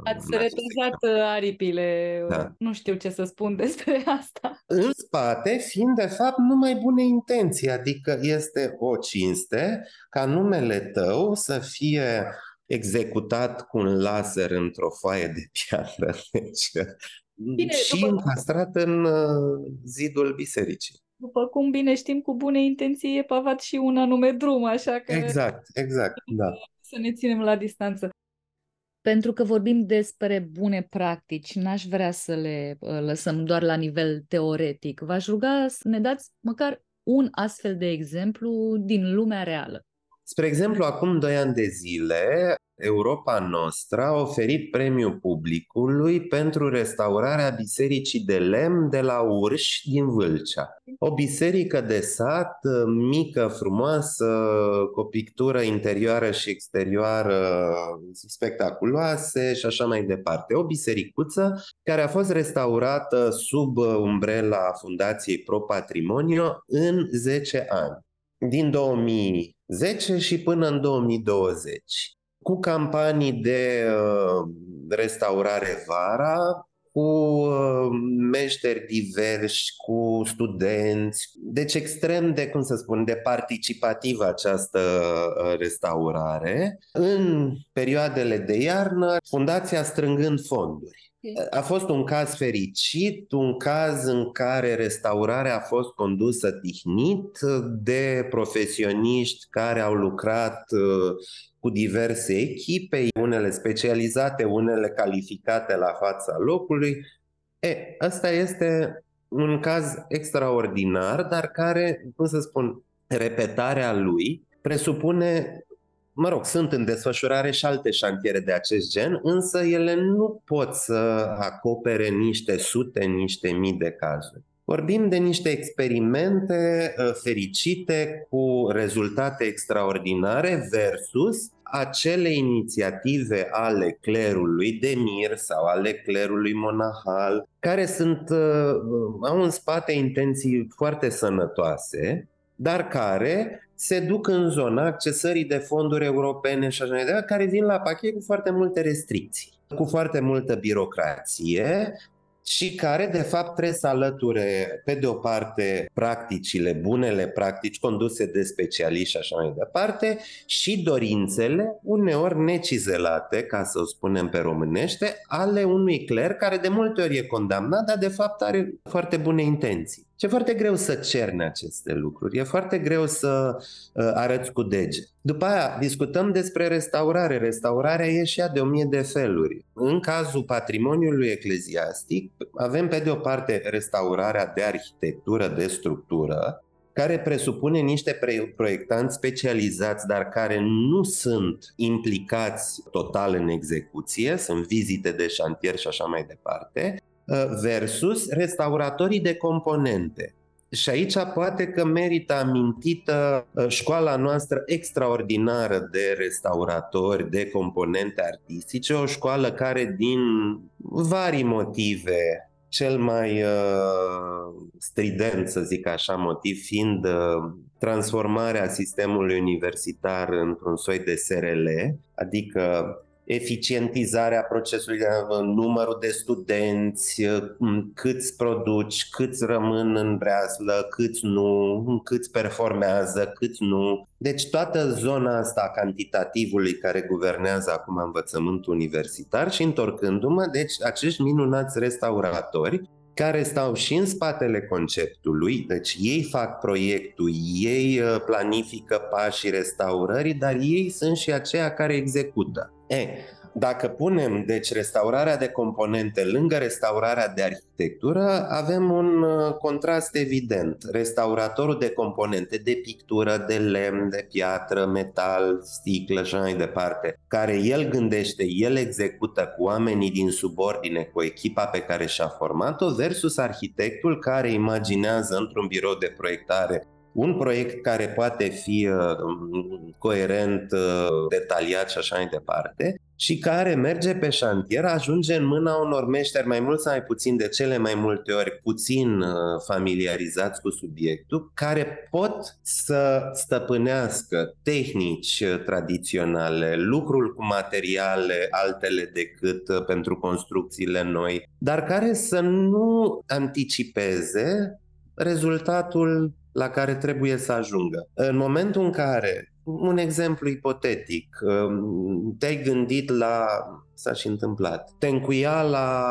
Ați retezat aripile, da. nu știu ce să spun despre asta. În spate, fiind de fapt numai bune intenții, adică este o cinste ca numele tău să fie executat cu un laser într-o foaie de piatră deci, Bine, și după... încastrat în uh, zidul bisericii. După cum bine știm, cu bune intenții e pavat și un anume drum, așa că... Exact, exact, da. Să ne ținem la distanță. Pentru că vorbim despre bune practici, n-aș vrea să le uh, lăsăm doar la nivel teoretic. V-aș ruga să ne dați măcar un astfel de exemplu din lumea reală. Spre exemplu, acum doi ani de zile, Europa Nostra a oferit premiul publicului pentru restaurarea bisericii de lemn de la Urș din Vâlcea. O biserică de sat, mică, frumoasă, cu o pictură interioară și exterioară spectaculoase și așa mai departe. O bisericuță care a fost restaurată sub umbrela Fundației Pro Patrimonio în 10 ani, din 2010 și până în 2020 cu campanii de uh, restaurare vara, cu uh, meșteri diversi, cu studenți, deci extrem de, cum să spun, de participativă această uh, restaurare. În perioadele de iarnă, fundația strângând fonduri. A fost un caz fericit, un caz în care restaurarea a fost condusă tihnit de profesioniști care au lucrat uh, cu diverse echipe, unele specializate, unele calificate la fața locului. E, ăsta este un caz extraordinar, dar care, cum să spun, repetarea lui presupune mă rog, sunt în desfășurare și alte șantiere de acest gen, însă ele nu pot să acopere niște sute, niște mii de cazuri. Vorbim de niște experimente uh, fericite cu rezultate extraordinare versus acele inițiative ale clerului de mir sau ale clerului monahal, care sunt, uh, au în spate intenții foarte sănătoase, dar care se duc în zona accesării de fonduri europene și așa mai departe, care vin la pachet cu foarte multe restricții, cu foarte multă birocrație, și care, de fapt, trebuie să alăture, pe de o parte, practicile, bunele practici conduse de specialiști și așa mai departe, și dorințele, uneori necizelate, ca să o spunem pe românește, ale unui cler care de multe ori e condamnat, dar de fapt are foarte bune intenții. Și e foarte greu să cerne aceste lucruri, e foarte greu să uh, arăți cu dege. După aia discutăm despre restaurare. Restaurarea e și ea de o mie de feluri. În cazul patrimoniului ecleziastic, avem pe de o parte restaurarea de arhitectură, de structură, care presupune niște proiectanți specializați, dar care nu sunt implicați total în execuție, sunt vizite de șantier și așa mai departe, Uh, versus restauratorii de componente. Și aici poate că merită amintită uh, școala noastră extraordinară de restauratori de componente artistice, o școală care din vari motive, cel mai uh, strident, să zic așa, motiv fiind uh, transformarea sistemului universitar într-un soi de SRL, adică eficientizarea procesului, numărul de studenți, câți produci, câți rămân în breaslă, câți nu, câți performează, câți nu. Deci toată zona asta a cantitativului care guvernează acum învățământul universitar și întorcându-mă, deci acești minunați restauratori care stau și în spatele conceptului, deci ei fac proiectul, ei uh, planifică pașii restaurării, dar ei sunt și aceia care execută. E, dacă punem, deci, restaurarea de componente lângă restaurarea de arhitectură, avem un uh, contrast evident. Restauratorul de componente de pictură, de lemn, de piatră, metal, sticlă și mai departe, care el gândește, el execută cu oamenii din subordine, cu echipa pe care și-a format-o, versus arhitectul care imaginează într-un birou de proiectare un proiect care poate fi uh, coerent, uh, detaliat și așa mai departe și care merge pe șantier, ajunge în mâna unor meșteri mai mult sau mai puțin de cele mai multe ori puțin uh, familiarizați cu subiectul, care pot să stăpânească tehnici tradiționale, lucrul cu materiale altele decât pentru construcțiile noi, dar care să nu anticipeze rezultatul la care trebuie să ajungă. În momentul în care, un exemplu ipotetic, um, te-ai gândit la s-a și întâmplat. Te încuia la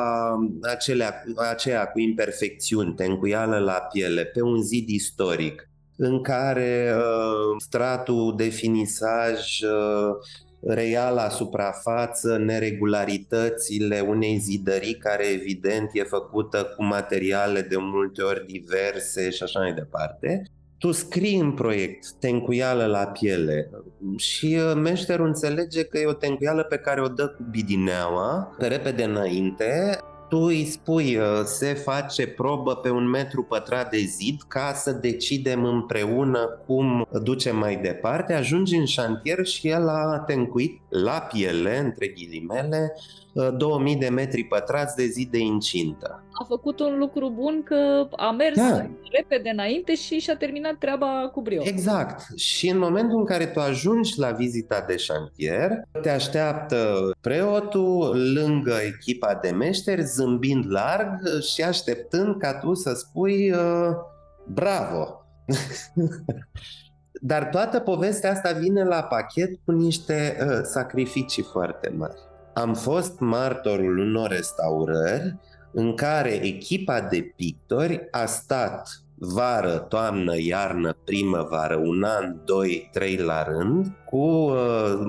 acelea, aceea cu imperfecțiuni, te încuială la piele, pe un zid istoric, în care uh, stratul de finisaj uh, reia la suprafață neregularitățile unei zidării care evident e făcută cu materiale de multe ori diverse și așa mai departe. Tu scrii în proiect tencuială la piele și uh, meșterul înțelege că e o tencuială pe care o dă cu bidineaua pe repede înainte, tu îi spui uh, se face probă pe un metru pătrat de zid ca să decidem împreună cum ducem mai departe, ajungi în șantier și el a tencuit la piele, între ghilimele, 2000 de metri pătrați de zid de incintă. A făcut un lucru bun că a mers da. repede înainte și și-a terminat treaba cu brio. Exact. Și în momentul în care tu ajungi la vizita de șantier, te așteaptă preotul lângă echipa de meșteri, zâmbind larg și așteptând ca tu să spui uh, bravo. Dar toată povestea asta vine la pachet cu niște uh, sacrificii foarte mari. Am fost martorul unor restaurări în care echipa de pictori a stat vară, toamnă, iarnă, primăvară, un an, doi, trei la rând, cu uh,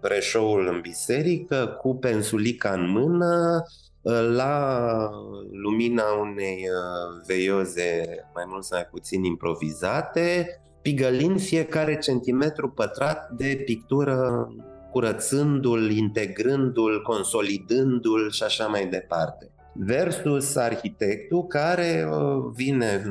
preșoul în biserică, cu pensulica în mână, uh, la lumina unei uh, veioze mai mult sau mai puțin improvizate, pigălind fiecare centimetru pătrat de pictură, curățându-l, integrându-l, consolidându-l și așa mai departe. Versus arhitectul care uh, vine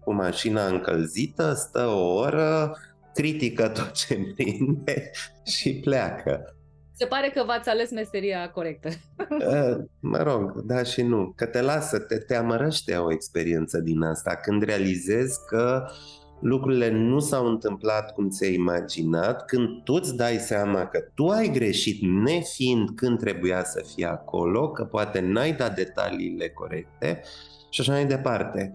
cu mașina încălzită, stă o oră, critică tot ce prinde și pleacă. Se pare că v-ați ales meseria corectă. Uh, mă rog, da și nu. Că te lasă, te, te amărăște o experiență din asta. Când realizezi că uh, lucrurile nu s-au întâmplat cum ți-ai imaginat, când tu îți dai seama că tu ai greșit nefiind când trebuia să fii acolo, că poate n-ai dat detaliile corecte și așa mai departe.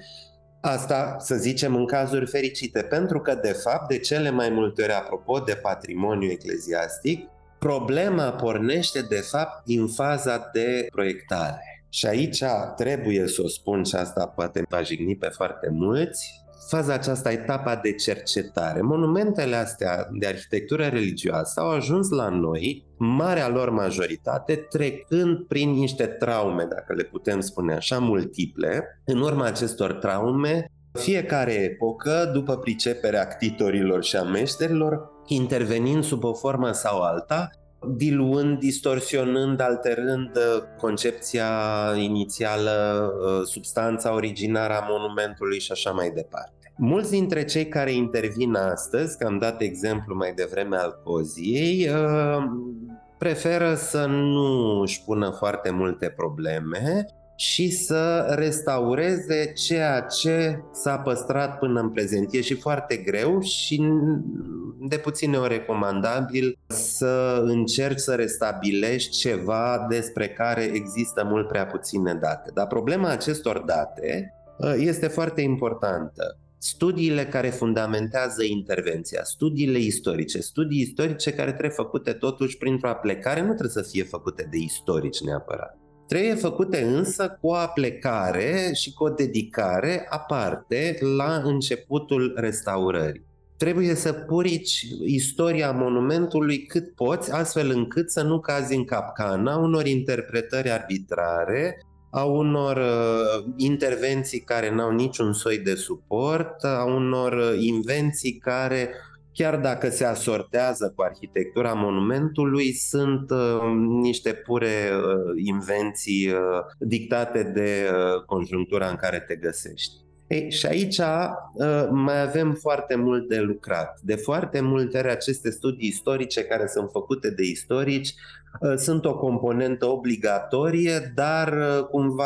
Asta, să zicem, în cazuri fericite, pentru că, de fapt, de cele mai multe ori, apropo de patrimoniu ecleziastic, problema pornește, de fapt, din faza de proiectare. Și aici trebuie să o spun și asta poate va jigni pe foarte mulți, faza aceasta, etapa de cercetare. Monumentele astea de arhitectură religioasă au ajuns la noi, marea lor majoritate, trecând prin niște traume, dacă le putem spune așa, multiple. În urma acestor traume, fiecare epocă, după priceperea actitorilor și a meșterilor, intervenind sub o formă sau alta, diluând, distorsionând, alterând uh, concepția inițială, uh, substanța originară a monumentului și așa mai departe. Mulți dintre cei care intervin astăzi, că am dat exemplu mai devreme al Coziei, uh, preferă să nu își pună foarte multe probleme și să restaureze ceea ce s-a păstrat până în prezent. E și foarte greu și de puține ori recomandabil să încerci să restabilești ceva despre care există mult prea puține date. Dar problema acestor date uh, este foarte importantă studiile care fundamentează intervenția, studiile istorice, studii istorice care trebuie făcute totuși printr-o aplecare, nu trebuie să fie făcute de istorici neapărat. Trebuie făcute însă cu o aplecare și cu o dedicare aparte la începutul restaurării. Trebuie să purici istoria monumentului cât poți, astfel încât să nu cazi în capcana unor interpretări arbitrare a unor uh, intervenții care n-au niciun soi de suport, a unor uh, invenții care, chiar dacă se asortează cu arhitectura monumentului, sunt uh, niște pure invenții dictate de conjunctura în care te găsești. Ei, și aici uh, mai avem foarte mult de lucrat. De foarte multe ori aceste studii istorice care sunt făcute de istorici uh, sunt o componentă obligatorie, dar uh, cumva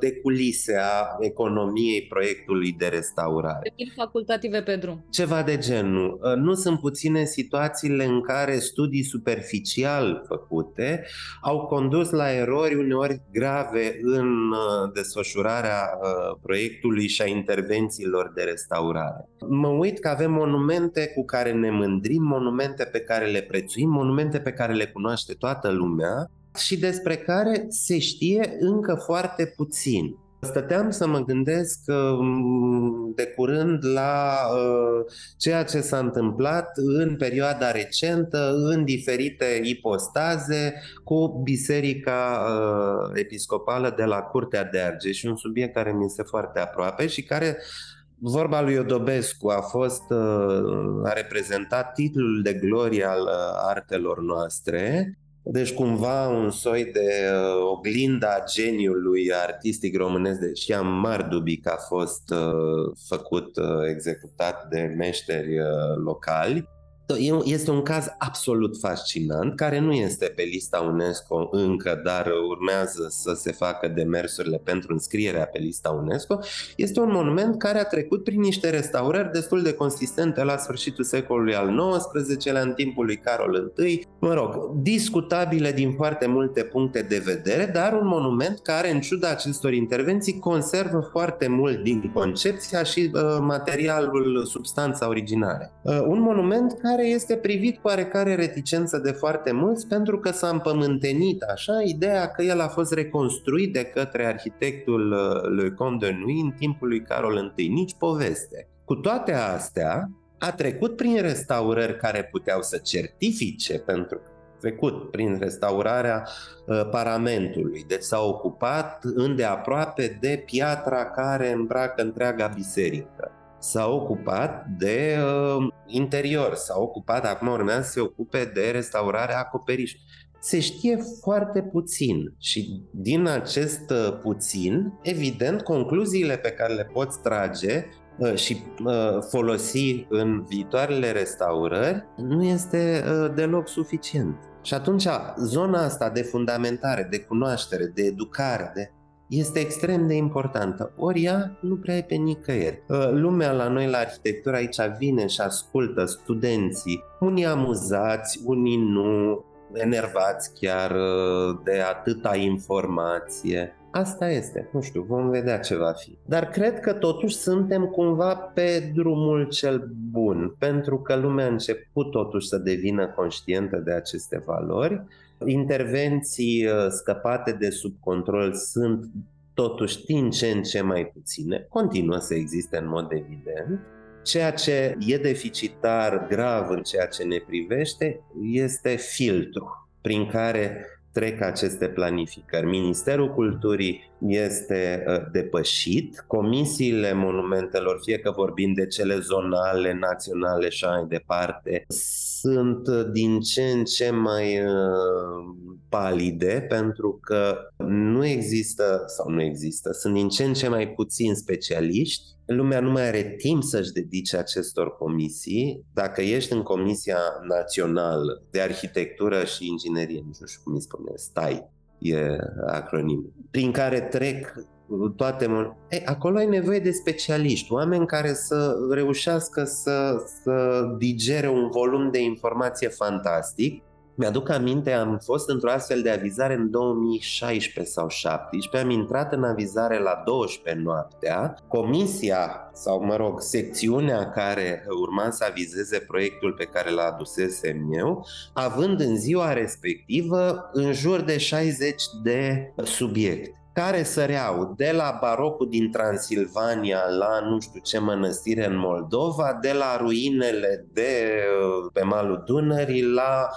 de culise a economiei proiectului de restaurare. De facultative pe drum. Ceva de genul. Nu sunt puține situațiile în care studii superficial făcute au condus la erori uneori grave în desfășurarea proiectului și a intervențiilor de restaurare. Mă uit că avem monumente cu care ne mândrim, monumente pe care le prețuim, monumente pe care le cunoaște toată lumea și despre care se știe încă foarte puțin. Stăteam să mă gândesc um, de curând la uh, ceea ce s-a întâmplat în perioada recentă, în diferite ipostaze, cu Biserica uh, Episcopală de la Curtea de Argeș, un subiect care mi se foarte aproape și care Vorba lui Iodobescu a fost, uh, a reprezentat titlul de glorie al artelor noastre deci cumva un soi de uh, oglinda geniului artistic românesc, deși am mari dubii că a fost uh, făcut, uh, executat de meșteri uh, locali. Este un caz absolut fascinant, care nu este pe lista UNESCO încă, dar urmează să se facă demersurile pentru înscrierea pe lista UNESCO. Este un monument care a trecut prin niște restaurări destul de consistente la sfârșitul secolului al XIX-lea, în timpul lui Carol I. Mă rog, discutabile din foarte multe puncte de vedere, dar un monument care, în ciuda acestor intervenții, conservă foarte mult din concepția și uh, materialul, substanța originare. Uh, un monument care care este privit cu oarecare reticență de foarte mulți pentru că s-a împământenit așa ideea că el a fost reconstruit de către arhitectul uh, Le Comte de Nuit în timpul lui Carol I, nici poveste. Cu toate astea, a trecut prin restaurări care puteau să certifice pentru trecut prin restaurarea uh, paramentului. Deci s-a ocupat îndeaproape de piatra care îmbracă întreaga biserică s-a ocupat de uh, interior, s-a ocupat, acum urmează să se ocupe de restaurarea acoperișului. Se știe foarte puțin și din acest uh, puțin, evident, concluziile pe care le poți trage uh, și uh, folosi în viitoarele restaurări nu este uh, deloc suficient. Și atunci zona asta de fundamentare, de cunoaștere, de educare, de este extrem de importantă. Ori ea nu prea e pe nicăieri. Uh, lumea la noi la arhitectură aici vine și ascultă studenții, unii amuzați, unii nu, enervați chiar uh, de atâta informație. Asta este, nu știu, vom vedea ce va fi. Dar cred că totuși suntem cumva pe drumul cel bun, pentru că lumea a început totuși să devină conștientă de aceste valori Intervenții uh, scăpate de sub control sunt totuși din ce în ce mai puține, continuă să existe în mod evident. Ceea ce e deficitar grav în ceea ce ne privește este filtru prin care trec aceste planificări. Ministerul Culturii este uh, depășit, comisiile monumentelor, fie că vorbim de cele zonale, naționale și mai departe, sunt uh, din ce în ce mai uh, palide pentru că nu există, sau nu există, sunt din ce în ce mai puțini specialiști lumea nu mai are timp să-și dedice acestor comisii. Dacă ești în Comisia Națională de Arhitectură și Inginerie, nu știu cum îi spune, STAI, e acronimul, prin care trec toate... Ei, acolo ai nevoie de specialiști, oameni care să reușească să, să digere un volum de informație fantastic mi-aduc aminte, am fost într-o astfel de avizare în 2016 sau 2017, am intrat în avizare la 12 noaptea. Comisia, sau mă rog, secțiunea care urma să avizeze proiectul pe care l adusesem eu, având în ziua respectivă în jur de 60 de subiecte care săreau de la barocul din Transilvania la nu știu ce mănăstire în Moldova, de la ruinele de pe malul Dunării la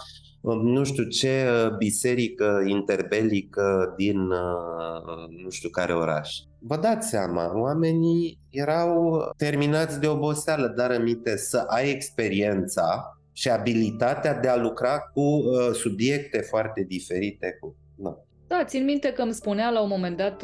nu știu ce uh, biserică interbelică din uh, nu știu care oraș. Vă dați seama, oamenii erau terminați de oboseală, dar aminte să ai experiența și abilitatea de a lucra cu uh, subiecte foarte diferite. Cu... No. Da, țin minte că îmi spunea la un moment dat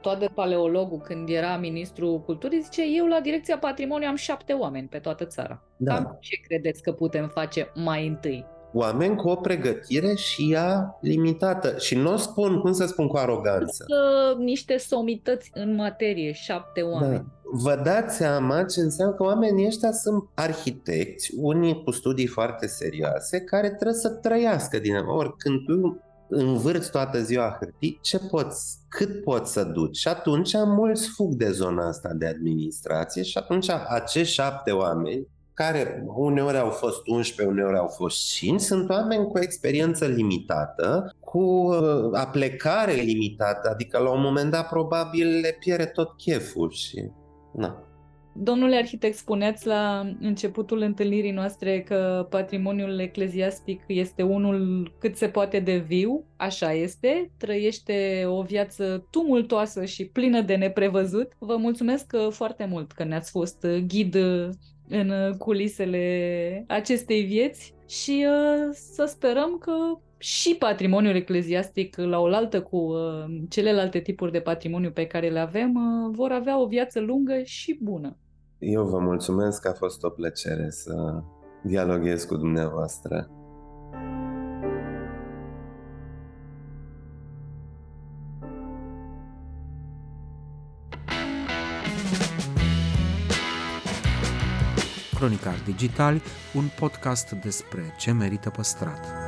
toată paleologul când era ministrul culturii, zice, eu la direcția patrimoniu am șapte oameni pe toată țara. Da. Cam ce credeți că putem face mai întâi? oameni cu o pregătire și ea limitată. Și nu o spun, cum să spun, cu aroganță. Că niște somități în materie, șapte da. oameni. Da. Vă dați seama ce înseamnă că oamenii ăștia sunt arhitecți, unii cu studii foarte serioase, care trebuie să trăiască din Ori când tu învârți toată ziua hârtii, ce poți, cât poți să duci? Și atunci mulți fug de zona asta de administrație și atunci acești șapte oameni care uneori au fost 11, uneori au fost 5, sunt oameni cu experiență limitată, cu uh, aplecare limitată, adică la un moment dat probabil le pierde tot cheful și... Na. Domnule arhitect, spuneați la începutul întâlnirii noastre că patrimoniul ecleziastic este unul cât se poate de viu, așa este, trăiește o viață tumultoasă și plină de neprevăzut. Vă mulțumesc uh, foarte mult că ne-ați fost uh, ghid în uh, culisele acestei vieți și uh, să sperăm că și patrimoniul ecleziastic la oaltă cu uh, celelalte tipuri de patrimoniu pe care le avem, uh, vor avea o viață lungă și bună. Eu vă mulțumesc, a fost o plăcere să dialoghez cu dumneavoastră. Cronicar Digital, un podcast despre ce merită păstrat.